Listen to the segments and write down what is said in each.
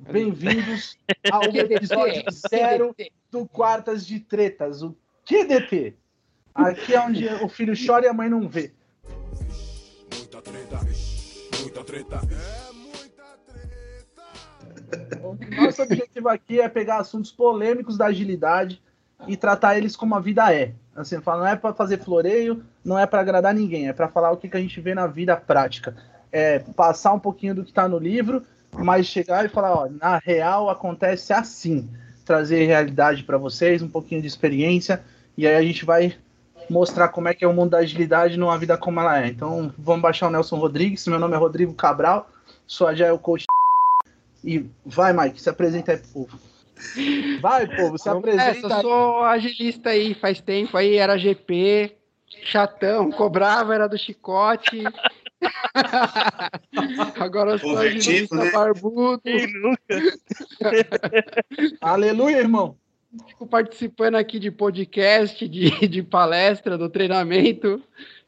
Bem-vindos ao episódio zero do Quartas de Tretas, o QDT. Aqui é onde o filho chora e a mãe não vê. Muita treta, muita treta. É muita treta. O nosso objetivo aqui é pegar assuntos polêmicos da agilidade e tratar eles como a vida é. Assim, não é para fazer floreio, não é para agradar ninguém, é para falar o que, que a gente vê na vida prática. É passar um pouquinho do que está no livro, mas chegar e falar, ó, na real acontece assim. Trazer realidade para vocês, um pouquinho de experiência, e aí a gente vai mostrar como é que é o mundo da agilidade numa vida como ela é. Então, vamos baixar o Nelson Rodrigues. Meu nome é Rodrigo Cabral, sou Agile Coach. E vai, Mike, se apresenta aí pro povo. Vai, povo, se apresenta. É, eu sou agilista aí, faz tempo aí, era GP, chatão, cobrava, era do chicote. Agora sou Convertido, agilista né? barbudo. Aleluia, irmão. Fico participando aqui de podcast, de, de palestra, do treinamento.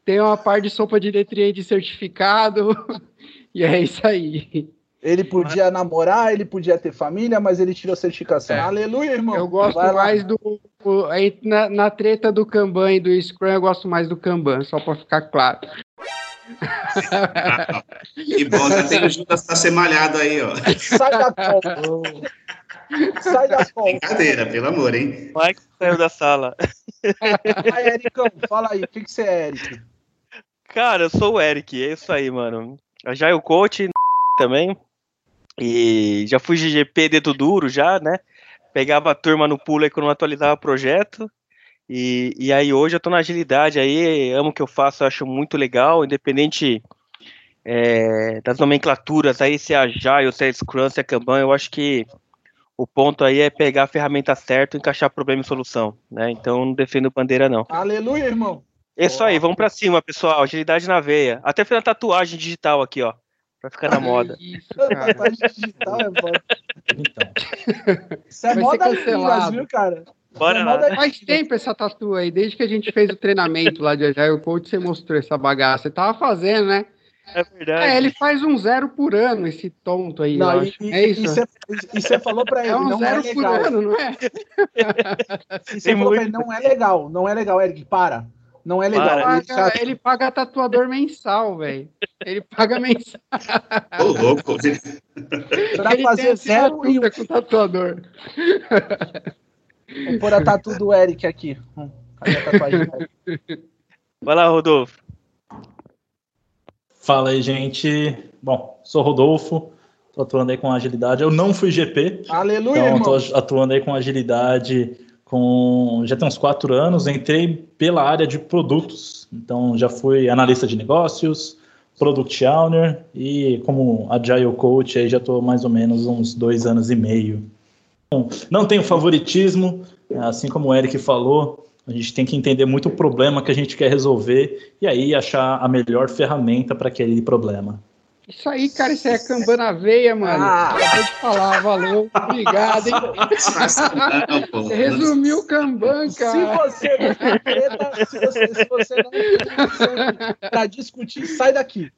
Tenho uma par de sopa de nutriente certificado. E é isso aí. Ele podia namorar, ele podia ter família, mas ele tirou certificação. É. Aleluia, irmão. Eu gosto Vai lá. mais do. o- aí na, na treta do Kanban e do Scrum, eu gosto mais do Kanban, só para ficar claro. Que bom, já tem o Judas pra ser malhado aí, ó. Sai da copa. Sai da copa. Brincadeira, pelo amor, hein? Mike saiu da sala. Vai, Ericão, fala aí. O que, que você é, Eric? Cara, eu sou o Eric, é isso aí, mano. Já o coach também. E já fui GGP dedo duro já, né? Pegava a turma no pulo aí quando não atualizava o projeto. E, e aí hoje eu tô na agilidade aí, amo o que eu faço, eu acho muito legal, independente é, das nomenclaturas aí, se é Agile, se é Scrum, se é Kanban, eu acho que o ponto aí é pegar a ferramenta certa e encaixar problema e solução, né? Então não defendo bandeira não. Aleluia, irmão. É isso aí, vamos pra cima, pessoal. Agilidade na veia. Até fiz uma tatuagem digital aqui, ó. Pra ficar na moda. Isso, cara. Tatuagem digital é foda. Então, Isso é Vai ser moda cancelado. Minas, viu, cara? Bora é lá. Faz tempo essa tatu aí, desde que a gente fez o treinamento lá de Agile Coach, você mostrou essa bagaça. Você tava fazendo, né? É verdade. É, ele faz um zero por ano, esse tonto aí. Não, e, acho. e- é isso. e você, e você falou pra ele, é um não é zero por legal. ano, não é? Você falou pra ele, não é legal, não é legal, Eric, para. Não é legal. Para. Ele Paga- ele paga tatuador mensal, velho. Ele paga mensal. Ô, louco. pra ele fazer zero com tatuador. Vou pôr a tatu do Eric aqui. Cadê a tatuagem do Eric? Vai lá, Rodolfo. fala aí, gente. Bom, sou Rodolfo, tô atuando aí com agilidade. Eu não fui GP, Aleluia, então tô irmão. atuando aí com agilidade com já tem uns quatro anos. Entrei pela área de produtos, então já fui analista de negócios, product owner e como agile coach aí já estou mais ou menos uns dois anos e meio. Não tenho favoritismo, assim como o Eric falou. A gente tem que entender muito o problema que a gente quer resolver e aí achar a melhor ferramenta para aquele problema. Isso aí, cara, isso aí é Kanban na veia, mano. Ah. Acabei de falar, valeu. Obrigado, hein? Você resumiu o Kanban, Se cara. você não tem se você, se você não tem pra discutir, sai daqui.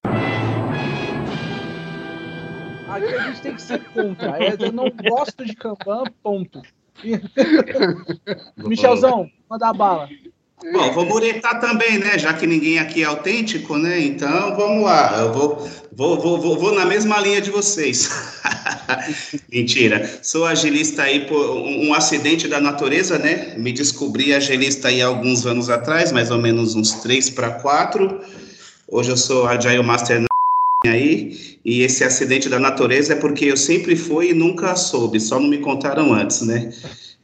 Aqui a gente tem que ser contra. É, Eu não gosto de Kanban, ponto. Michelzão, manda a bala. Bom, vou muretar também, né? Já que ninguém aqui é autêntico, né? Então, vamos lá. Eu vou, vou, vou, vou, vou na mesma linha de vocês. Mentira. Sou agilista aí por um, um acidente da natureza, né? Me descobri agilista aí há alguns anos atrás, mais ou menos uns três para quatro. Hoje eu sou Agile Master na aí, e esse acidente da natureza é porque eu sempre fui e nunca soube, só não me contaram antes, né?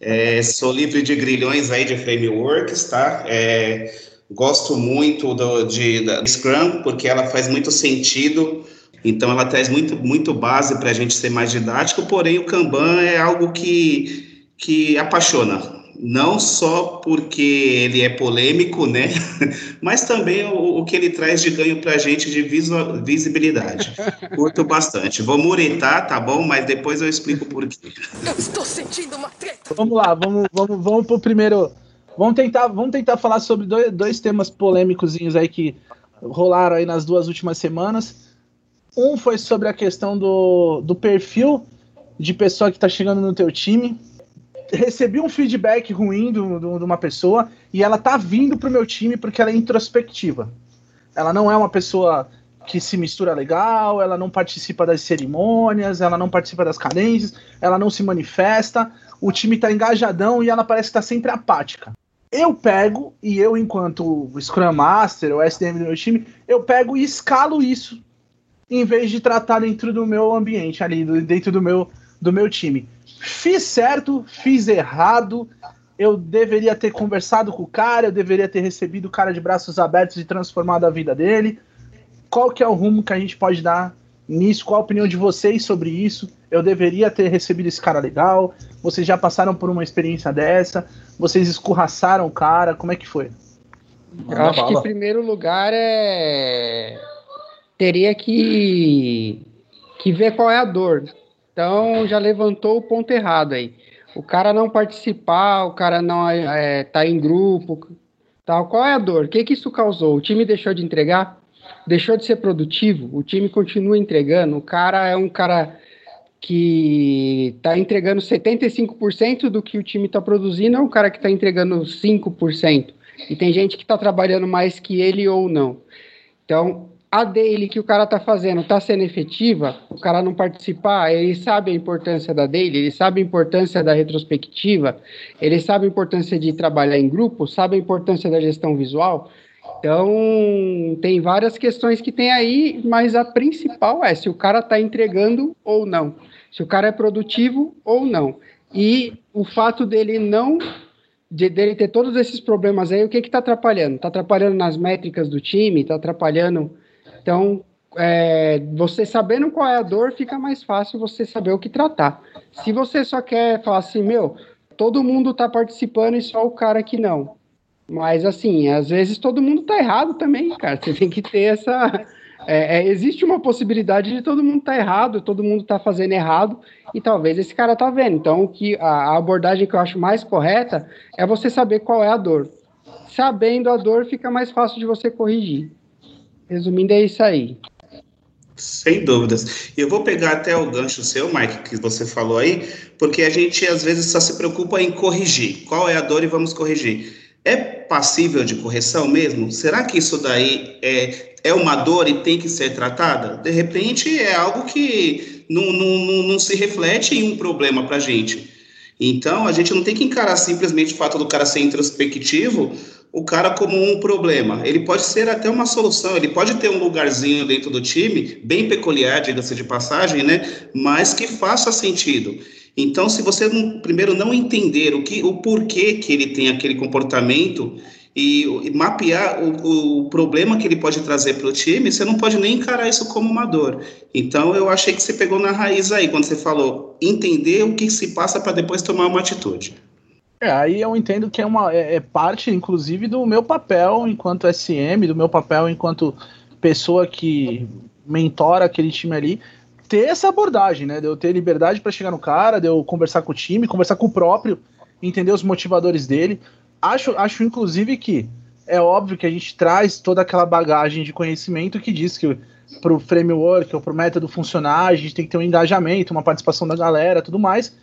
É, sou livre de grilhões aí de frameworks, tá? É, gosto muito do, de, da Scrum, porque ela faz muito sentido, então ela traz muito, muito base para a gente ser mais didático, porém o Kanban é algo que, que apaixona, não só porque ele é polêmico, né? Mas também o, o que ele traz de ganho para a gente de visual, visibilidade. Curto bastante. Vou muretar, tá bom? Mas depois eu explico por quê. Eu estou sentindo uma treta. Vamos lá, vamos, vamos, vamos pro primeiro. Vamos tentar, vamos tentar falar sobre dois, dois temas polêmicos aí que rolaram aí nas duas últimas semanas. Um foi sobre a questão do, do perfil de pessoa que tá chegando no teu time. Recebi um feedback ruim de uma pessoa e ela tá vindo pro meu time porque ela é introspectiva. Ela não é uma pessoa que se mistura legal, ela não participa das cerimônias, ela não participa das cadências, ela não se manifesta, o time tá engajadão e ela parece que tá sempre apática. Eu pego, e eu, enquanto Scrum Master ou SDM do meu time, eu pego e escalo isso, em vez de tratar dentro do meu ambiente, ali, dentro do meu, do meu time. Fiz certo, fiz errado, eu deveria ter conversado com o cara, eu deveria ter recebido o cara de braços abertos e transformado a vida dele. Qual que é o rumo que a gente pode dar nisso? Qual a opinião de vocês sobre isso? Eu deveria ter recebido esse cara legal? Vocês já passaram por uma experiência dessa? Vocês escorraçaram o cara? Como é que foi? Eu acho que em primeiro lugar é teria que que ver qual é a dor. Então já levantou o ponto errado aí. O cara não participar, o cara não é, tá em grupo, tal. Qual é a dor? O que que isso causou? O time deixou de entregar? deixou de ser produtivo, o time continua entregando, o cara é um cara que está entregando 75% do que o time está produzindo, é um cara que está entregando 5%. E tem gente que está trabalhando mais que ele ou não. Então, a dele que o cara está fazendo está sendo efetiva, o cara não participar, ele sabe a importância da dele, ele sabe a importância da retrospectiva, ele sabe a importância de trabalhar em grupo, sabe a importância da gestão visual, então, tem várias questões que tem aí, mas a principal é se o cara está entregando ou não, se o cara é produtivo ou não. E o fato dele não, de, dele ter todos esses problemas aí, o que está atrapalhando? Está atrapalhando nas métricas do time, está atrapalhando. Então, é, você sabendo qual é a dor, fica mais fácil você saber o que tratar. Se você só quer falar assim, meu, todo mundo está participando e só o cara que não mas, assim, às vezes todo mundo tá errado também, cara. Você tem que ter essa. É, é, existe uma possibilidade de todo mundo tá errado, todo mundo tá fazendo errado, e talvez esse cara tá vendo. Então, que a, a abordagem que eu acho mais correta é você saber qual é a dor. Sabendo a dor, fica mais fácil de você corrigir. Resumindo, é isso aí. Sem dúvidas. Eu vou pegar até o gancho seu, Mike, que você falou aí, porque a gente às vezes só se preocupa em corrigir. Qual é a dor e vamos corrigir. É passível de correção mesmo? Será que isso daí é, é uma dor e tem que ser tratada? De repente é algo que não, não, não se reflete em um problema para a gente. Então a gente não tem que encarar simplesmente o fato do cara ser introspectivo, o cara como um problema. Ele pode ser até uma solução, ele pode ter um lugarzinho dentro do time, bem peculiar, diga-se de passagem, né? Mas que faça sentido. Então, se você não, primeiro não entender o que, o porquê que ele tem aquele comportamento e, e mapear o, o, problema que ele pode trazer para o time, você não pode nem encarar isso como uma dor. Então, eu achei que você pegou na raiz aí quando você falou entender o que se passa para depois tomar uma atitude. É, aí eu entendo que é uma é, é parte, inclusive, do meu papel enquanto SM, do meu papel enquanto pessoa que mentora aquele time ali, ter essa abordagem, né? De eu ter liberdade para chegar no cara, de eu conversar com o time, conversar com o próprio, entender os motivadores dele. Acho, acho inclusive que é óbvio que a gente traz toda aquela bagagem de conhecimento que diz que para o framework ou para o método funcionar, a gente tem que ter um engajamento, uma participação da galera, tudo mais.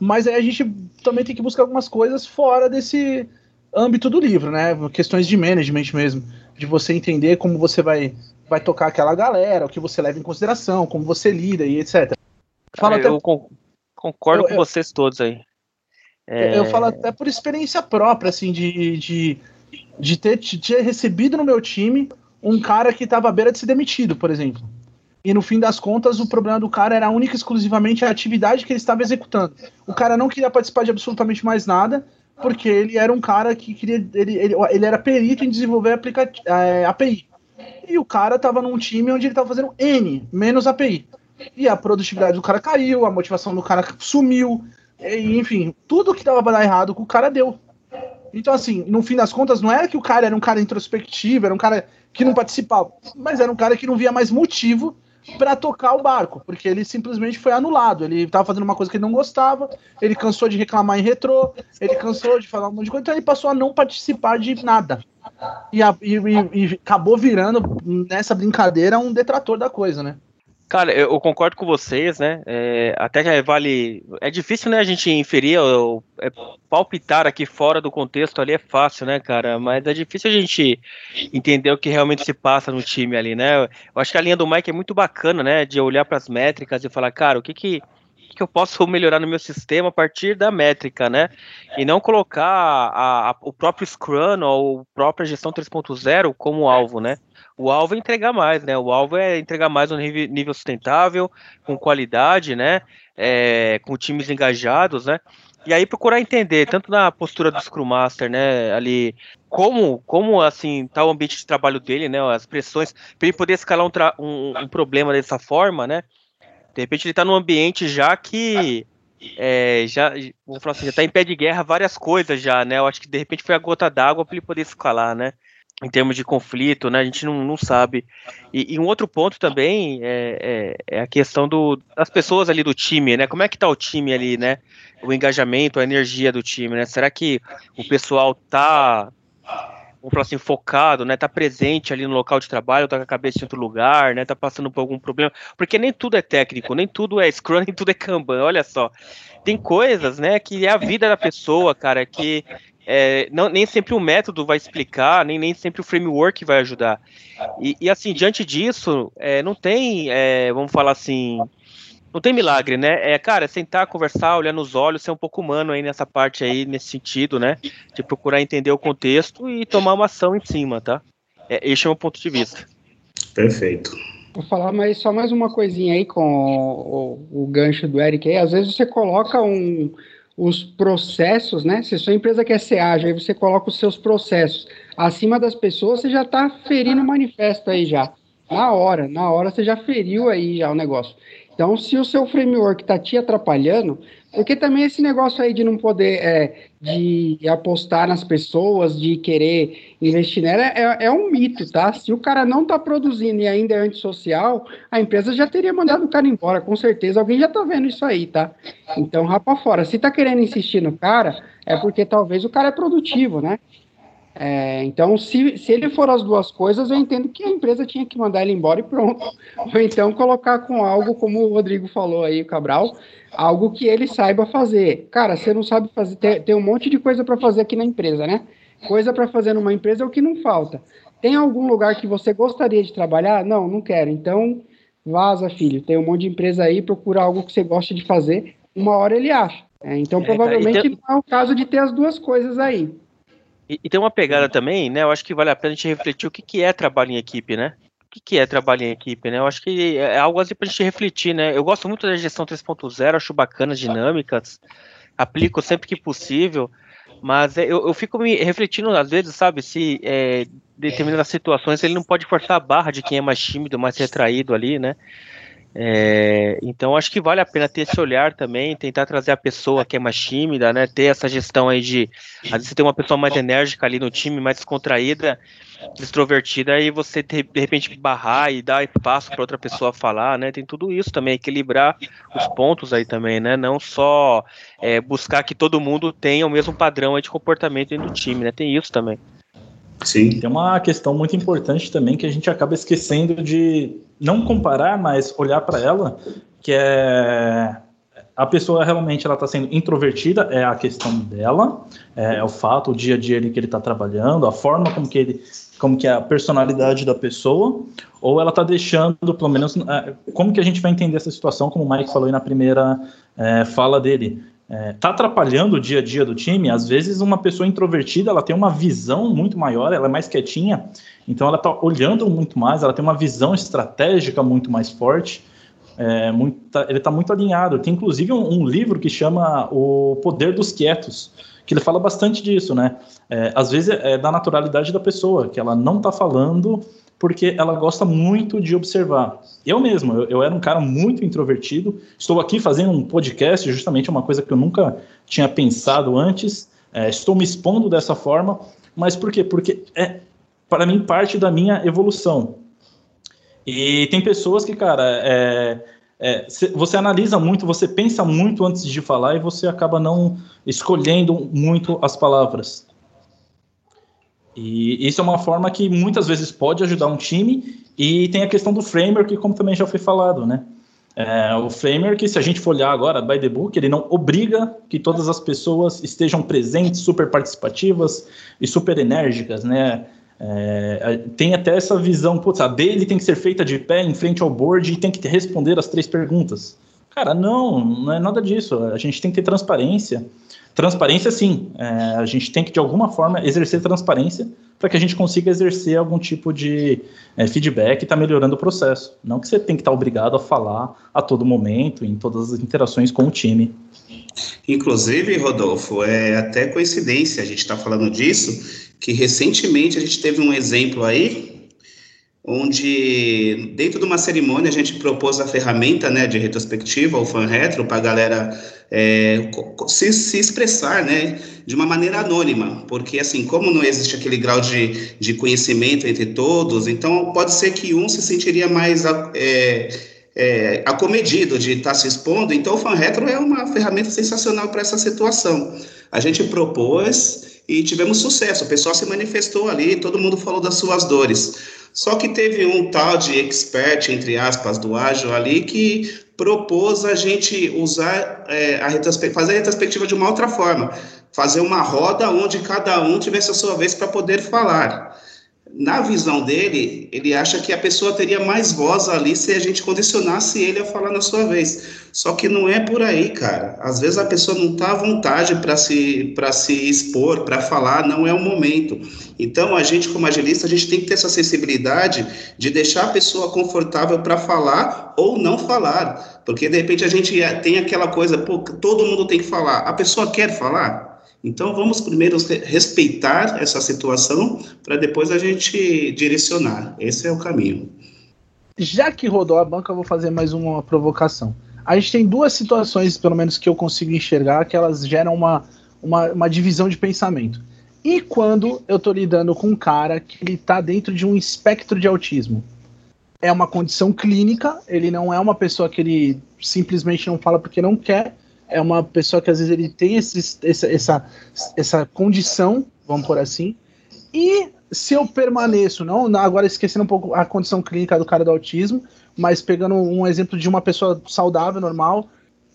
Mas aí a gente também tem que buscar algumas coisas fora desse âmbito do livro, né? Questões de management mesmo, de você entender como você vai vai tocar aquela galera, o que você leva em consideração, como você lida e etc. Fala é, até... Eu concordo eu, com eu, vocês todos aí. É... Eu falo até por experiência própria, assim, de, de, de, ter, de ter recebido no meu time um cara que estava à beira de ser demitido, por exemplo. E no fim das contas, o problema do cara era única e exclusivamente a atividade que ele estava executando. O cara não queria participar de absolutamente mais nada, porque ele era um cara que queria. Ele, ele, ele era perito em desenvolver aplica, é, API. E o cara tava num time onde ele tava fazendo N, menos API. E a produtividade do cara caiu, a motivação do cara sumiu, e, enfim, tudo que dava pra dar errado com o cara deu. Então, assim, no fim das contas, não era que o cara era um cara introspectivo, era um cara que não participava, mas era um cara que não via mais motivo para tocar o barco, porque ele simplesmente foi anulado. Ele estava fazendo uma coisa que ele não gostava, ele cansou de reclamar em retrô, ele cansou de falar um monte de coisa, então ele passou a não participar de nada. E, a, e, e, e acabou virando nessa brincadeira um detrator da coisa, né? Cara, eu concordo com vocês, né? É, até que vale. É difícil, né, a gente inferir, ou, é, palpitar aqui fora do contexto ali é fácil, né, cara? Mas é difícil a gente entender o que realmente se passa no time ali, né? Eu acho que a linha do Mike é muito bacana, né? De olhar para as métricas e falar, cara, o que que que eu posso melhorar no meu sistema a partir da métrica, né? E não colocar a, a, o próprio Scrum ou a própria gestão 3.0 como alvo, né? O alvo é entregar mais, né? O alvo é entregar mais um nível sustentável, com qualidade, né? É, com times engajados, né? E aí procurar entender, tanto na postura do Scrum Master, né, ali, como, como assim, tá o ambiente de trabalho dele, né, as pressões, para ele poder escalar um, um, um, problema dessa forma, né, de repente ele está num ambiente já que é, já, vamos falar assim, já tá em pé de guerra várias coisas já, né? Eu acho que de repente foi a gota d'água para ele poder escalar, né? Em termos de conflito, né? A gente não, não sabe. E, e um outro ponto também é, é, é, a questão do, das pessoas ali do time, né? Como é que tá o time ali, né? O engajamento, a energia do time, né? Será que o pessoal tá vamos falar assim, focado, né? Tá presente ali no local de trabalho, tá com a cabeça em outro lugar, né? Tá passando por algum problema. Porque nem tudo é técnico, nem tudo é Scrum, nem tudo é Kanban, olha só. Tem coisas, né, que é a vida da pessoa, cara, que é, não, nem sempre o método vai explicar, nem, nem sempre o framework vai ajudar. E, e assim, diante disso, é, não tem, é, vamos falar assim, não tem milagre, né? É, cara, sentar, conversar, olhar nos olhos, ser um pouco humano aí nessa parte aí, nesse sentido, né? De procurar entender o contexto e tomar uma ação em cima, tá? É, esse é o meu ponto de vista. Perfeito. Vou falar mais, só mais uma coisinha aí com o, o, o gancho do Eric aí. Às vezes você coloca um, os processos, né? Se sua empresa quer ser ágil, aí você coloca os seus processos acima das pessoas, você já está ferindo o manifesto aí já. Na hora, na hora você já feriu aí já o negócio. Então, se o seu framework está te atrapalhando, porque também esse negócio aí de não poder é, de apostar nas pessoas, de querer investir nela, é, é um mito, tá? Se o cara não está produzindo e ainda é antissocial, a empresa já teria mandado o cara embora, com certeza. Alguém já está vendo isso aí, tá? Então, rapa fora. Se está querendo insistir no cara, é porque talvez o cara é produtivo, né? É, então, se, se ele for as duas coisas, eu entendo que a empresa tinha que mandar ele embora e pronto. Ou então colocar com algo, como o Rodrigo falou aí, Cabral, algo que ele saiba fazer. Cara, você não sabe fazer, tem, tem um monte de coisa para fazer aqui na empresa, né? Coisa para fazer numa empresa é o que não falta. Tem algum lugar que você gostaria de trabalhar? Não, não quero. Então, vaza, filho. Tem um monte de empresa aí, procura algo que você gosta de fazer. Uma hora ele acha. É, então, é, provavelmente então... não é o caso de ter as duas coisas aí. E, e, tem uma pegada também, né? Eu acho que vale a pena a gente refletir o que, que é trabalho em equipe, né? O que, que é trabalho em equipe, né? Eu acho que é algo assim pra gente refletir, né? Eu gosto muito da gestão 3.0, acho bacanas, dinâmicas, aplico sempre que possível, mas é, eu, eu fico me refletindo às vezes, sabe, se é, determinadas situações ele não pode forçar a barra de quem é mais tímido, mais retraído ali, né? É, então acho que vale a pena ter esse olhar também, tentar trazer a pessoa que é mais tímida, né? Ter essa gestão aí de às vezes você tem uma pessoa mais enérgica ali no time, mais descontraída, extrovertida, e você de repente barrar e dar espaço para outra pessoa falar, né? Tem tudo isso também, equilibrar os pontos aí também, né? Não só é, buscar que todo mundo tenha o mesmo padrão de comportamento dentro do time, né? Tem isso também. Sim. Tem uma questão muito importante também que a gente acaba esquecendo de não comparar, mas olhar para ela, que é a pessoa realmente ela está sendo introvertida, é a questão dela, é, é, o fato, o dia a dia que ele está trabalhando, a forma como que ele, como que é a personalidade da pessoa, ou ela está deixando, pelo menos, é, como que a gente vai entender essa situação, como o Mike falou aí na primeira é, fala dele, é, atrapalhando o dia a dia do time. Às vezes, uma pessoa introvertida ela tem uma visão muito maior, ela é mais quietinha, então ela está olhando muito mais, ela tem uma visão estratégica muito mais forte. É, ele está muito alinhado. Tem inclusive um, um, livro que chama O Poder dos Quietos, que ele fala bastante disso, né? É, às vezes é da naturalidade da pessoa, que ela não está falando porque ela gosta muito de observar. Eu mesmo, eu, eu, era um cara muito introvertido, estou aqui fazendo um podcast, justamente uma coisa que eu nunca tinha pensado antes, é, estou me expondo dessa forma, mas por quê? Porque é, para mim, parte da minha evolução. E tem pessoas que, cara, é, é, você analisa muito, você pensa muito antes de falar e você acaba não escolhendo muito as palavras. E isso é uma forma que muitas vezes pode ajudar um time, e tem a questão do framework, como também já foi falado, né? É, o framework, se a gente for olhar agora, by the book, ele não obriga que todas as pessoas estejam presentes, super participativas e super enérgicas, né? É, tem até essa visão, putz, a dele tem que ser feita de pé em frente ao board e tem que responder as três perguntas. Cara, não, não é nada disso. A gente tem que ter transparência. Transparência, sim. É, a gente tem que, de alguma forma, exercer transparência para que a gente consiga exercer algum tipo de é, feedback e estar tá melhorando o processo. Não que você tem que estar tá obrigado a falar a todo momento, em todas as interações com o time. Inclusive, Rodolfo, é até coincidência a gente estar tá falando disso, que recentemente a gente teve um exemplo aí onde dentro de uma cerimônia a gente propôs a ferramenta né, de retrospectiva, o fan retro, para a galera é, se, se, expressar né, de uma maneira anônima, porque assim, como não existe aquele grau de, de conhecimento entre todos, então pode ser que um se sentiria mais é, é, acomedido de estar tá se expondo, então o fan retro é uma ferramenta sensacional para essa situação. A gente propôs e tivemos sucesso, o pessoal se manifestou ali, todo mundo falou das suas dores. Só que teve um tal de expert, entre aspas, do ágil ali, que propôs a gente usar é, a fazer a retrospectiva de uma outra forma, fazer uma roda onde cada um tivesse a sua vez para poder falar na visão dele, ele acha que a pessoa teria mais voz ali se a gente condicionasse ele a falar na sua vez. Só que não é por aí, cara. Às vezes a pessoa não está à vontade para se, se expor, para falar, não é o momento. Então, a gente, como agilista, a gente tem que ter essa sensibilidade de deixar a pessoa confortável para falar ou não falar. Porque, de repente, a gente tem aquela coisa, pô, todo mundo tem que falar. A pessoa quer falar? Então, vamos primeiro respeitar essa situação para depois a gente direcionar. Esse é o caminho. Já que rodou a banca, eu vou fazer mais uma provocação. A gente tem duas situações, pelo menos que eu consigo enxergar, que elas geram uma, uma, uma divisão de pensamento. E quando eu estou lidando com um cara que ele está dentro de um espectro de autismo? É uma condição clínica, ele não é uma pessoa que ele simplesmente não fala porque não quer, é uma pessoa que às vezes ele tem essa, essa, essa condição, vamos por assim, e se eu permaneço, não agora esquecendo um pouco a condição clínica do cara do autismo, mas pegando um exemplo de uma pessoa saudável, normal,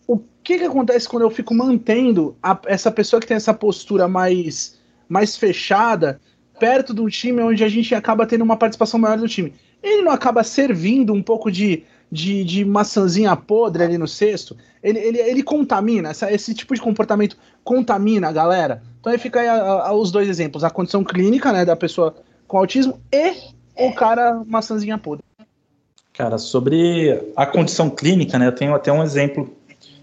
o que, que acontece quando eu fico mantendo a, essa pessoa que tem essa postura mais, mais fechada perto do time onde a gente acaba tendo uma participação maior do time? Ele não acaba servindo um pouco de de, de maçãzinha podre ali no cesto, ele, ele, ele contamina, essa, esse tipo de comportamento contamina a galera. Então aí fica aí a, a, os dois exemplos, a condição clínica, né, da pessoa com autismo e o cara maçãzinha podre. Cara, sobre a condição clínica, né, eu tenho até um exemplo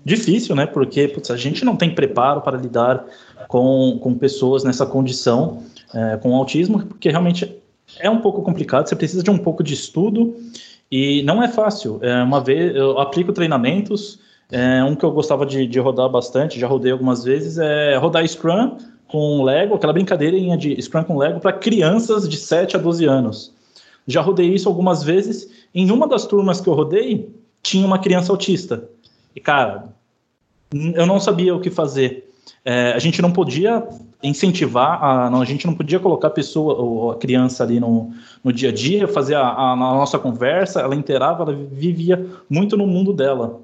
difícil, né, porque putz, a gente não tem preparo para lidar com, com pessoas nessa condição, é, com autismo, porque realmente é um pouco complicado, você precisa de um pouco de estudo e não é fácil. É, uma vez eu aplico treinamentos. É, um que eu gostava de, de, rodar bastante, já rodei algumas vezes, é rodar Scrum com Lego, aquela brincadeirinha de Scrum com Lego para crianças de 7 a 12 anos. Já rodei isso algumas vezes. Em uma das turmas que eu rodei, tinha uma criança autista. E, cara, eu não sabia o que fazer. É, a gente não podia incentivar, a, a gente não podia colocar a pessoa, ou a criança ali no, no dia a dia, fazer a, a, a nossa conversa, ela inteirava, ela vivia muito no mundo dela.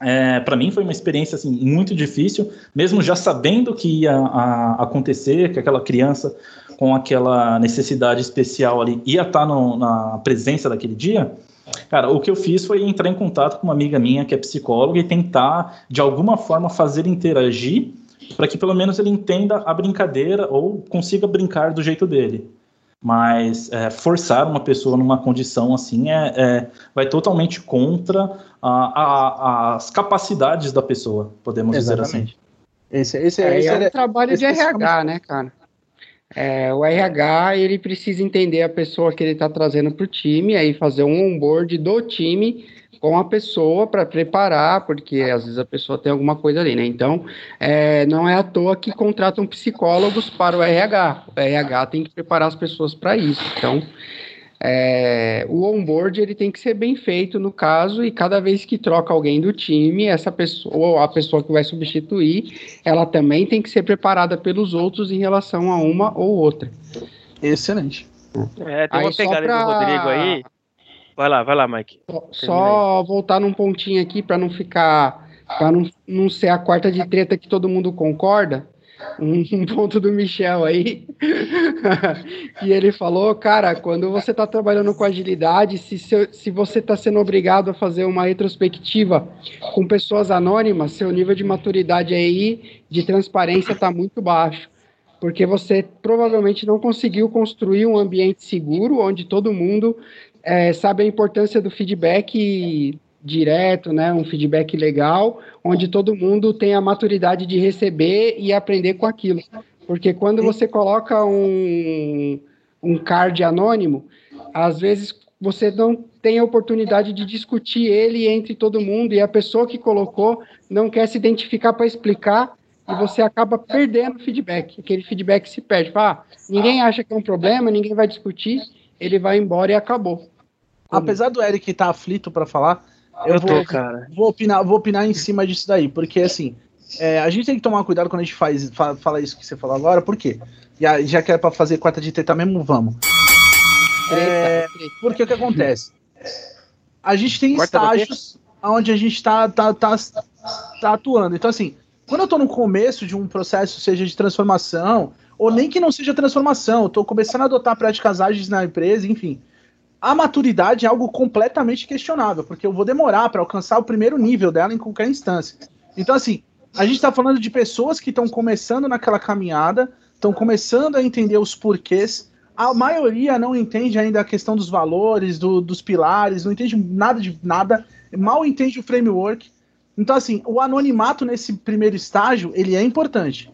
É, para mim foi uma experiência assim, muito difícil, mesmo já sabendo que ia a, acontecer, que aquela criança com aquela necessidade especial ali ia estar tá no, na presença daquele dia. Cara, o que eu fiz foi entrar em contato com uma amiga minha que é psicóloga e tentar, de alguma forma, fazer interagir para que pelo menos ele entenda a brincadeira ou consiga brincar do jeito dele. Mas é, forçar uma pessoa numa condição assim é, é vai totalmente contra a, a, as capacidades da pessoa, podemos Exatamente. dizer assim. Esse, esse, é, esse é, é um trabalho de RH, né, cara? É, o RH ele precisa entender a pessoa que ele está trazendo para o time, aí fazer um onboard do time com a pessoa para preparar, porque às vezes a pessoa tem alguma coisa ali, né? Então, é, não é à toa que contratam psicólogos para o RH. O RH tem que preparar as pessoas para isso. Então, é, o onboard ele tem que ser bem feito no caso e cada vez que troca alguém do time, essa pessoa ou a pessoa que vai substituir, ela também tem que ser preparada pelos outros em relação a uma ou outra. Excelente. É, tem uma pegada pra... do Rodrigo aí. Vai lá, vai lá, Mike. Só, só voltar num pontinho aqui para não ficar. para não, não ser a quarta de treta que todo mundo concorda um ponto do Michel aí, que ele falou, cara, quando você está trabalhando com agilidade, se, se você está sendo obrigado a fazer uma retrospectiva com pessoas anônimas, seu nível de maturidade aí, de transparência, está muito baixo. Porque você provavelmente não conseguiu construir um ambiente seguro onde todo mundo é, sabe a importância do feedback direto, né, um feedback legal, onde todo mundo tem a maturidade de receber e aprender com aquilo. Porque quando você coloca um, um card anônimo, às vezes você não tem a oportunidade de discutir ele entre todo mundo e a pessoa que colocou não quer se identificar para explicar e você acaba perdendo feedback. Aquele feedback se perde. Fala, ah, ninguém acha que é um problema, ninguém vai discutir, ele vai embora e acabou. Apesar do Eric estar tá aflito para falar, eu, vou, cara. Vou opinar, vou opinar em cima disso daí, porque assim, é, a gente tem que tomar cuidado quando a gente faz, fala, fala isso que você falou agora, por quê? Já, já que é pra fazer quarta de teta mesmo, vamos. É, porque o que acontece? A gente tem quarta estágios onde a gente tá, tá, tá, tá atuando. Então, assim, quando eu tô no começo de um processo, seja de transformação, ou nem que não seja transformação, eu tô começando a adotar práticas ágeis na empresa, enfim a maturidade é algo completamente questionável, porque eu vou demorar para alcançar o primeiro nível dela em qualquer instância. Então, assim, a gente está falando de pessoas que estão começando naquela caminhada, estão começando a entender os porquês. A maioria não entende ainda a questão dos valores, do, dos pilares, não entende nada de nada, mal entende o framework. Então, assim, o anonimato nesse primeiro estágio, ele é importante.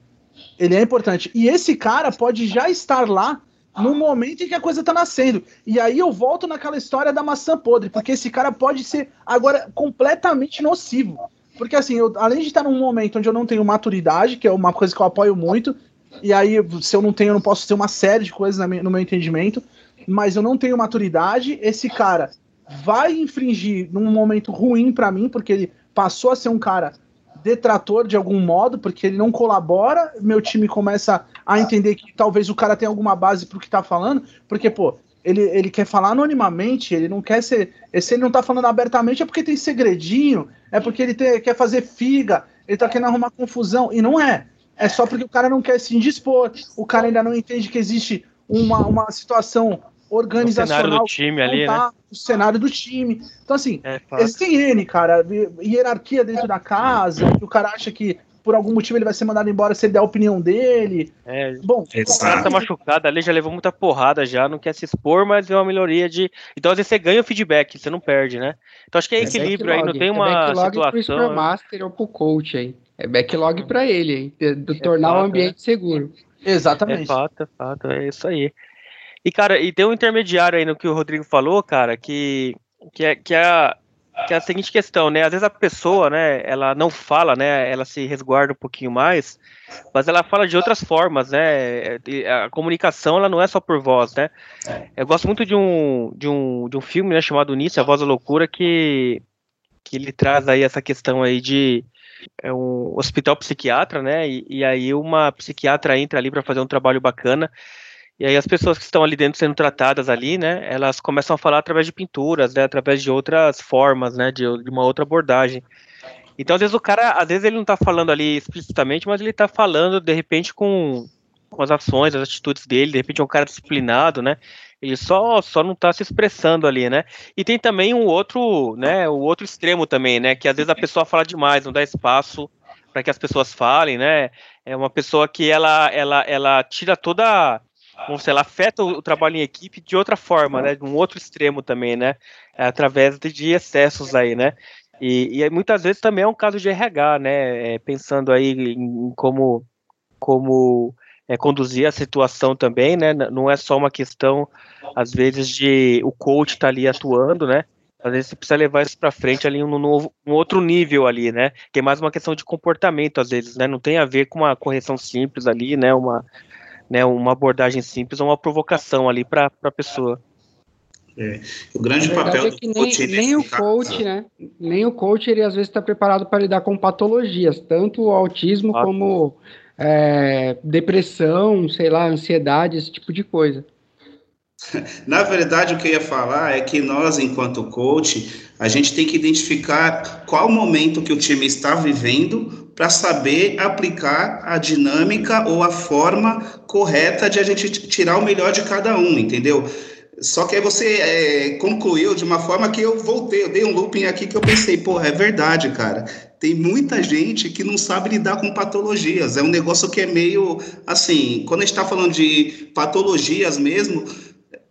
Ele é importante. E esse cara pode já estar lá no momento em que a coisa tá nascendo. E aí eu volto naquela história da maçã podre, porque esse cara pode ser agora completamente nocivo. Porque assim, eu, além de estar num momento onde eu não tenho maturidade, que é uma coisa que eu apoio muito, e aí se eu não tenho, eu não posso ter uma série de coisas no meu entendimento, mas eu não tenho maturidade, esse cara vai infringir num momento ruim para mim, porque ele passou a ser um cara detrator de algum modo, porque ele não colabora, meu time começa a entender que talvez o cara tenha alguma base pro que tá falando, porque, pô, ele, ele quer falar anonimamente, ele não quer ser. Se ele não tá falando abertamente, é porque tem segredinho, é porque ele tem, quer fazer figa, ele tá querendo arrumar confusão, e não é. É só porque o cara não quer se indispor, o cara ainda não entende que existe uma, uma situação organizacional. O cenário do time ali, né? O cenário do time. Então, assim, é existem N, cara, hierarquia dentro da casa, que o cara acha que por algum motivo ele vai ser mandado embora se ele der a opinião dele. É, Bom, o cara tá machucado ali, já levou muita porrada já, não quer se expor, mas é uma melhoria de. Então, às vezes você ganha o feedback, você não perde, né? Então acho que é, é equilíbrio aí, não tem uma é backlog situação. Pro Master ou pro coach aí. É backlog para ele, hein? De, de é tornar fato, o ambiente é. seguro. Exatamente. É fato, é fato, é isso aí. E, cara, e tem um intermediário aí no que o Rodrigo falou, cara, que, que, é, que, é, a, que é a seguinte questão, né? Às vezes a pessoa, né, ela não fala, né? Ela se resguarda um pouquinho mais, mas ela fala de outras formas, né? A comunicação, ela não é só por voz, né? Eu gosto muito de um, de um, de um filme, né, chamado Nice, A Voz da Loucura, que, que ele traz aí essa questão aí de é um hospital psiquiatra, né? E, e aí uma psiquiatra entra ali para fazer um trabalho bacana e aí as pessoas que estão ali dentro sendo tratadas ali, né, elas começam a falar através de pinturas, né, através de outras formas, né, de, de uma outra abordagem. Então, às vezes o cara, às vezes ele não está falando ali explicitamente, mas ele está falando de repente com, com as ações, as atitudes dele, de repente é um cara disciplinado, né? Ele só, só não está se expressando ali, né? E tem também um outro, né, o outro extremo também, né, que às vezes a pessoa fala demais, não dá espaço para que as pessoas falem, né? É uma pessoa que ela ela ela tira toda vamos sei lá, afeta o, trabalho em equipe de outra forma, né? De um outro extremo também, né? Através de, excessos aí, né? E, e muitas vezes também é um caso de RH, né? É, pensando aí em, como, como é, conduzir a situação também, né? Não é só uma questão, às vezes, de o coach tá ali atuando, né? Às vezes você precisa levar isso para frente ali um, novo, um outro nível ali, né? Que é mais uma questão de comportamento, às vezes, né? Não tem a ver com uma correção simples ali, né? Uma, né, uma abordagem simples ou uma provocação ali para a pessoa. É. O grande papel é que nem, coach, nem o coach, né? Nem o coach ele às vezes está preparado para lidar com patologias, tanto o autismo ah. como é, depressão, sei lá, ansiedade, esse tipo de coisa. Na verdade, o que eu ia falar é que nós, enquanto coach, a gente tem que identificar qual momento que o time está vivendo para saber aplicar a dinâmica ou a forma correta de a gente tirar o melhor de cada um, entendeu? Só que aí você é, concluiu de uma forma que eu voltei, eu dei um looping aqui que eu pensei, porra, é verdade, cara. Tem muita gente que não sabe lidar com patologias. É um negócio que é meio assim, quando a gente está falando de patologias mesmo,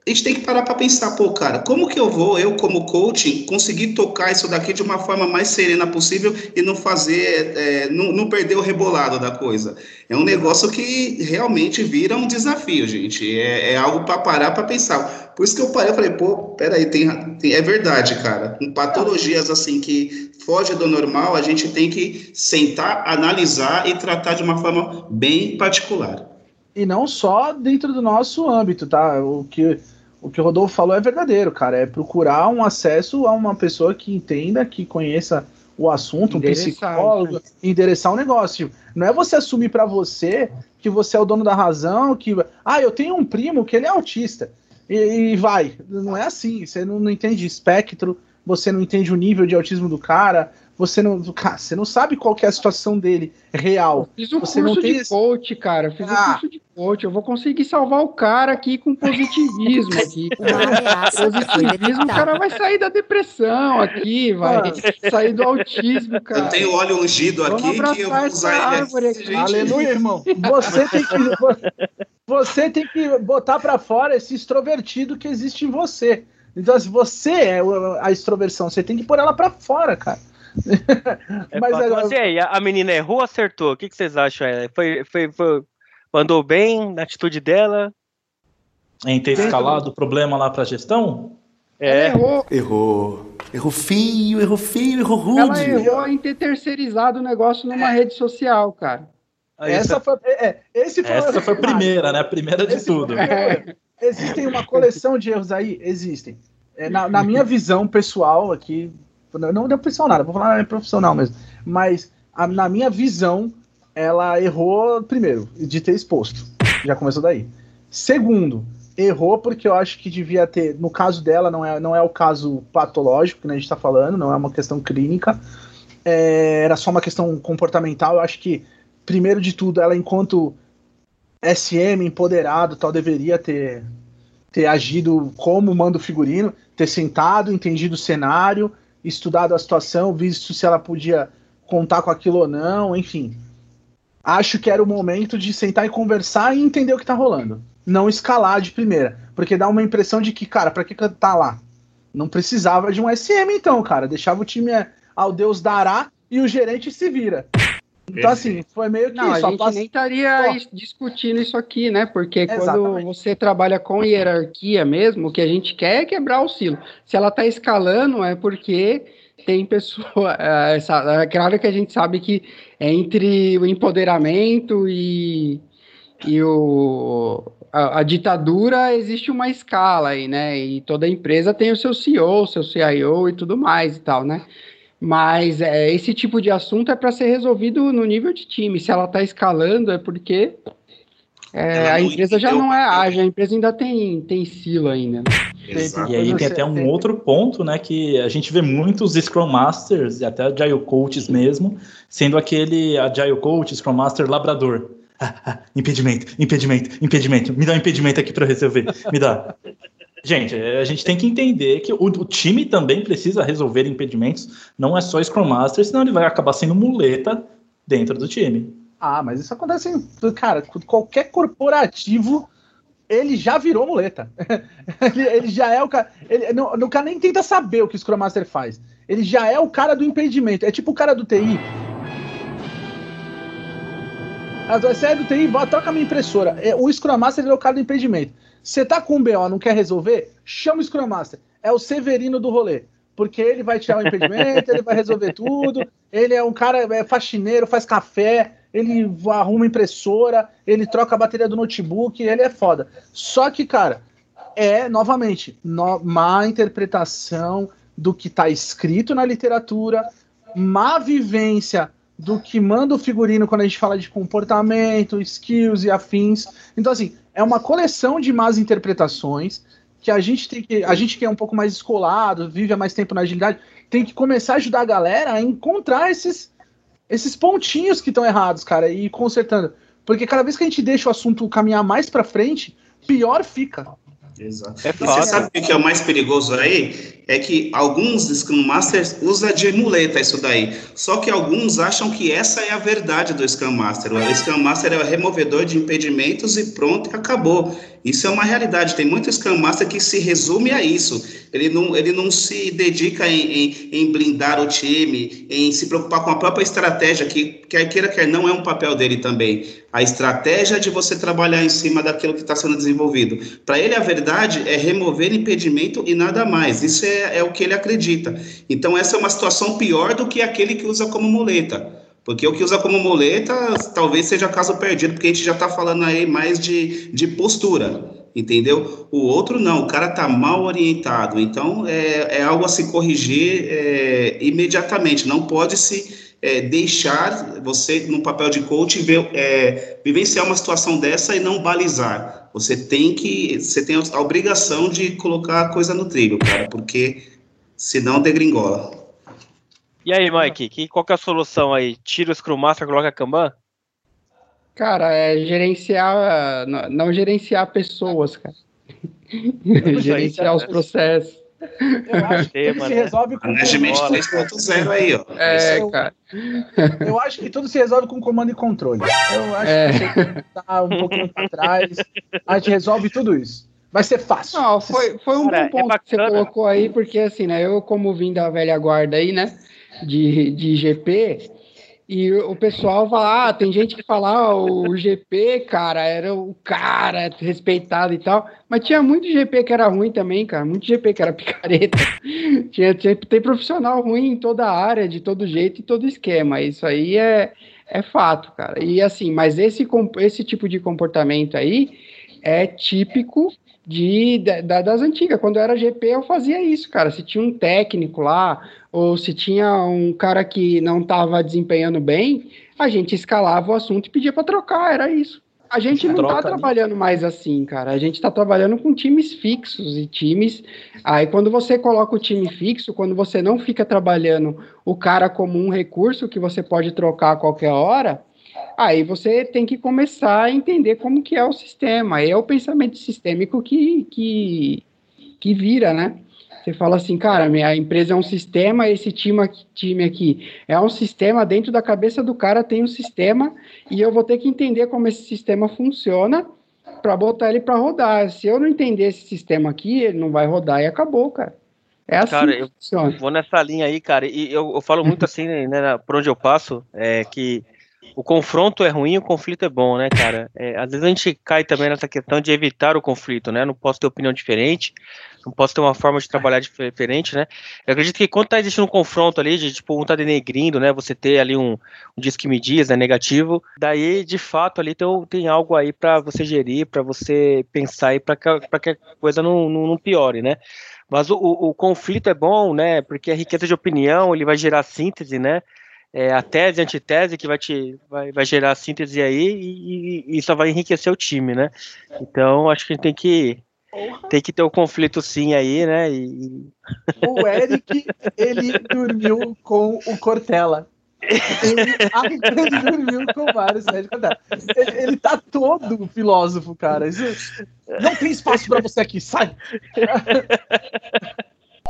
a gente tem que parar para pensar, pô, cara, como que eu vou, eu como coaching, conseguir tocar isso daqui de uma forma mais serena possível e não fazer, é, não, não, perder o rebolado da coisa. É um negócio que realmente vira um desafio, gente. É, é algo para parar para pensar. Por isso que eu parei, eu falei, pô, peraí, tem, tem, é verdade, cara. Com patologias assim que foge do normal, a gente tem que sentar, analisar e tratar de uma forma bem particular. E não só dentro do nosso âmbito, tá? O que o que o Rodolfo falou é verdadeiro, cara. É procurar um acesso a uma pessoa que entenda, que conheça o assunto, um psicólogo, né? endereçar o um negócio. Não é você assumir para você que você é o dono da razão, que ah, eu tenho um primo que ele é autista. E, e vai. Não é assim. Você não, não entende espectro, você não entende o nível de autismo do cara, você não, cara, você não sabe qual é a situação dele real. Eu fiz um você curso de esse... coach, cara. Eu fiz ah. um curso de coach. Eu vou conseguir salvar o cara aqui com positivismo aqui. Com positivismo, o cara vai sair da depressão aqui, vai ah. sair do autismo, cara. Eu tenho óleo ungido aqui que eu vou usar ele aqui. Aleluia, irmão. Você tem que você tem que botar para fora esse extrovertido que existe em você. Então, se você é a extroversão, você tem que pôr ela para fora, cara. É Mas agora... Mas aí, a menina errou ou acertou? O que, que vocês acham? Foi, foi, foi, mandou bem na atitude dela? Em ter escalado o problema lá para a gestão? É. errou. Errou. Errou feio, errou feio, errou rude. Ela errou em ter terceirizado o negócio numa rede social, cara. Essa foi, é, esse foi, Essa foi a primeira, né? A primeira de esse tudo. Foi, existem uma coleção de erros aí? Existem. É, na, na, minha visão pessoal aqui, não deu pessoal nada, vou falar é profissional mesmo. Mas a, na minha visão, ela errou primeiro de ter exposto. Já começou daí. Segundo, errou porque eu acho que devia ter, no caso dela, não é, não é o caso patológico que a gente está falando, não é uma questão clínica, é, era só uma questão comportamental. Eu acho que, primeiro de tudo, ela, enquanto SM empoderado, tal, deveria ter, ter agido como manda o figurino, ter sentado, entendido o cenário, estudado a situação, visto se ela podia contar com aquilo ou não, enfim. Acho que era o momento de sentar e conversar e entender o que tá rolando. Não escalar de primeira. Porque dá uma impressão de que, cara, pra que tá lá? Não precisava de um SM, então, cara. Deixava o time ao Deus dará e o gerente se vira. Então, assim, foi meio que não, isso. A gente passa... nem estaria discutindo isso aqui, né? Porque Exatamente. quando você trabalha com hierarquia mesmo, o que a gente quer é quebrar o silo. Se ela tá escalando, é porque tem pessoa. É, é claro que a gente sabe que é entre o empoderamento e, e o, a, a, ditadura existe uma escala aí, né? E toda empresa tem o seu CEO, seu CIO e tudo mais e tal, né? Mas é, esse tipo de assunto é para ser resolvido no nível de time. Se ela está escalando, é porque é, a empresa já não é ágil, a empresa ainda tem, tem silo ainda. Exato. E aí tem até um outro ponto, né, que a gente vê muitos Scrum Masters e até Agile Coaches mesmo, sendo aquele Agile Coach, Scrum Master labrador. impedimento, impedimento, impedimento. Me dá um impedimento aqui para resolver. Me dá. Gente, a gente tem que entender que o, o, time também precisa resolver impedimentos, não é só Scrum Master, senão ele vai acabar sendo muleta dentro do time. Ah, mas isso acontece em, cara, qualquer corporativo, ele já virou muleta. ele, ele, já é o cara, ele não, o cara nem tenta saber o que o Scrum Master faz. Ele já é o cara do impedimento, é tipo o cara do TI. Você é do TI, troca minha impressora. É, o Scrum Master é o cara do impedimento. Você tá com um BO, não quer resolver? Chama o Scrum Master. É o Severino do rolê. Porque ele vai tirar o impedimento, ele vai resolver tudo. Ele é um cara é faxineiro, faz café, ele arruma impressora, ele troca a bateria do notebook, ele é foda. Só que, cara, é, novamente, no, má interpretação do que está escrito na literatura, má vivência do que manda o figurino quando a gente fala de comportamento, skills e afins. Então, assim, é uma coleção de más interpretações que a gente tem que. A gente que é um pouco mais escolado, vive há mais tempo na agilidade, tem que começar a ajudar a galera a encontrar esses, esses pontinhos que estão errados, cara, e ir consertando. Porque cada vez que a gente deixa o assunto caminhar mais para frente, pior fica. Exato. É você sabe o que é o mais perigoso aí? É que alguns Scrum Masters usam de muleta isso daí. Só que alguns acham que essa é a verdade do Scrum Master. O Scrum Master é o removedor de impedimentos e pronto, acabou. Isso é uma realidade. Tem muito Scrum Master que se resume a isso. Ele não, ele não se dedica em, em, em blindar o time, em se preocupar com a própria estratégia, que quer queira, quer não, é um papel dele também. A estratégia de você trabalhar em cima daquilo que está sendo desenvolvido. Para ele, a verdade é remover impedimento e nada mais. Isso é, é o que ele acredita. Então, essa é uma situação pior do que aquele que usa como muleta. Porque o que usa como muleta talvez seja caso perdido, porque a gente já está falando aí mais de, de postura, entendeu? O outro não, o cara está mal orientado. Então é, é algo a se corrigir é, imediatamente. Não pode se é, deixar você, no papel de coach, ver, é, vivenciar uma situação dessa e não balizar. Você tem que, você tem a obrigação de colocar a coisa no trilho, cara, porque senão degringola. E aí, Mike, que, qual que é a solução aí? Tira o Scrum Master, coloca a Kanban? Cara, é gerenciar, não, não gerenciar pessoas, cara. gerenciar os processos. Eu acho que tudo se resolve com Management 3.0 aí, ó. É, cara. Eu acho que tudo se resolve com comando e controle. Eu acho é. que tá um pouquinho para trás. A gente resolve tudo isso. Vai ser fácil. Não, foi, foi um Cara, bom é ponto é que você colocou aí, porque assim, né? Eu, como vim da velha guarda aí, né? De, de GP, e o pessoal fala, ah, tem gente que fala, ah, o GP, cara, era o cara respeitado e tal, mas tinha muito GP que era ruim também, cara, muito GP que era picareta. tinha, tinha, tem profissional ruim em toda a área, de todo jeito e todo esquema. Isso aí é, é fato, cara. E assim, mas esse, esse tipo de comportamento aí é típico de, da, das antigas. Quando eu era GP, eu fazia isso, cara. Se tinha um técnico lá, ou se tinha um cara que não estava desempenhando bem, a gente escalava o assunto e pedia para trocar, era isso. A gente não está trabalhando mais assim, cara. A gente está trabalhando com times fixos e times. Aí, quando você coloca o time fixo, quando você não fica trabalhando o cara como um recurso que você pode trocar a qualquer hora, Aí você tem que começar a entender como que é o sistema. Aí é o pensamento sistêmico que, que, que vira, né? Você fala assim, cara, minha empresa é um sistema, esse time aqui, time aqui é um sistema, dentro da cabeça do cara tem um sistema, e eu vou ter que entender como esse sistema funciona para botar ele para rodar. Se eu não entender esse sistema aqui, ele não vai rodar e acabou, cara. É assim cara, eu funciona. vou nessa linha aí, cara, e eu, eu falo muito assim, né, por onde eu passo, é que o confronto é ruim, o conflito é bom, né, cara? É, às vezes a gente cai também nessa questão de evitar o conflito, né? Não posso ter opinião diferente, não posso ter uma forma de trabalhar diferente, né? Eu acredito que quando tá existindo um confronto ali, de tipo, um tá denegrindo, né? Você ter ali um, um disque me diz, né? Negativo, daí de fato ali tem, tem algo aí para você gerir, para você pensar e para que, que a coisa não, não, não piore, né? Mas o, o, o conflito é bom, né? Porque a riqueza de opinião, ele vai gerar síntese, né? É, a tese e a antitese que vai, te, vai, vai gerar a síntese aí e, e, isso vai enriquecer o time, né? Então, acho que a gente tem que, tem que ter o um conflito sim aí, né? E... O Eric, ele dormiu com o Cortella. Ele, ele dormiu com vários Ele, ele tá todo filósofo, cara. Isso, não tem espaço para você aqui, sai!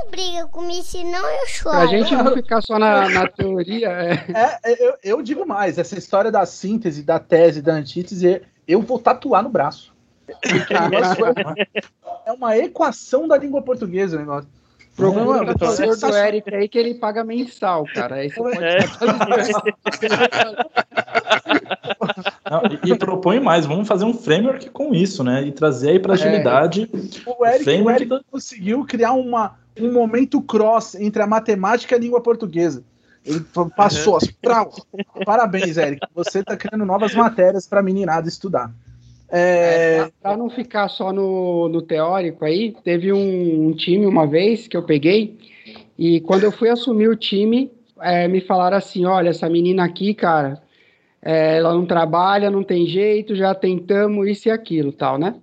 Briga comigo, senão eu choro. Pra gente não ficar só na, na teoria. É... é, é eu, eu, digo mais: essa história da síntese, da tese, da antítese, eu vou tatuar no braço. É, é uma equação da língua portuguesa o negócio. O problema é, o do Eric aí que ele paga mensal, cara. Aí você pode é. Não, e, e, propõe mais, vamos fazer um framework com isso, né? E trazer aí para agilidade. É. O Eric, o Eric da... conseguiu criar uma, um momento cross entre a matemática e a língua portuguesa. Ele passou as prau. Parabéns, Eric. Você está criando novas matérias para a meninada estudar. É... é para não ficar só no, no teórico aí, teve um, um, time uma vez que eu peguei e quando eu fui assumir o time, é, me falaram assim: olha, essa menina aqui, cara, é, ela não trabalha, não tem jeito, já tentamos isso e aquilo, tal, né?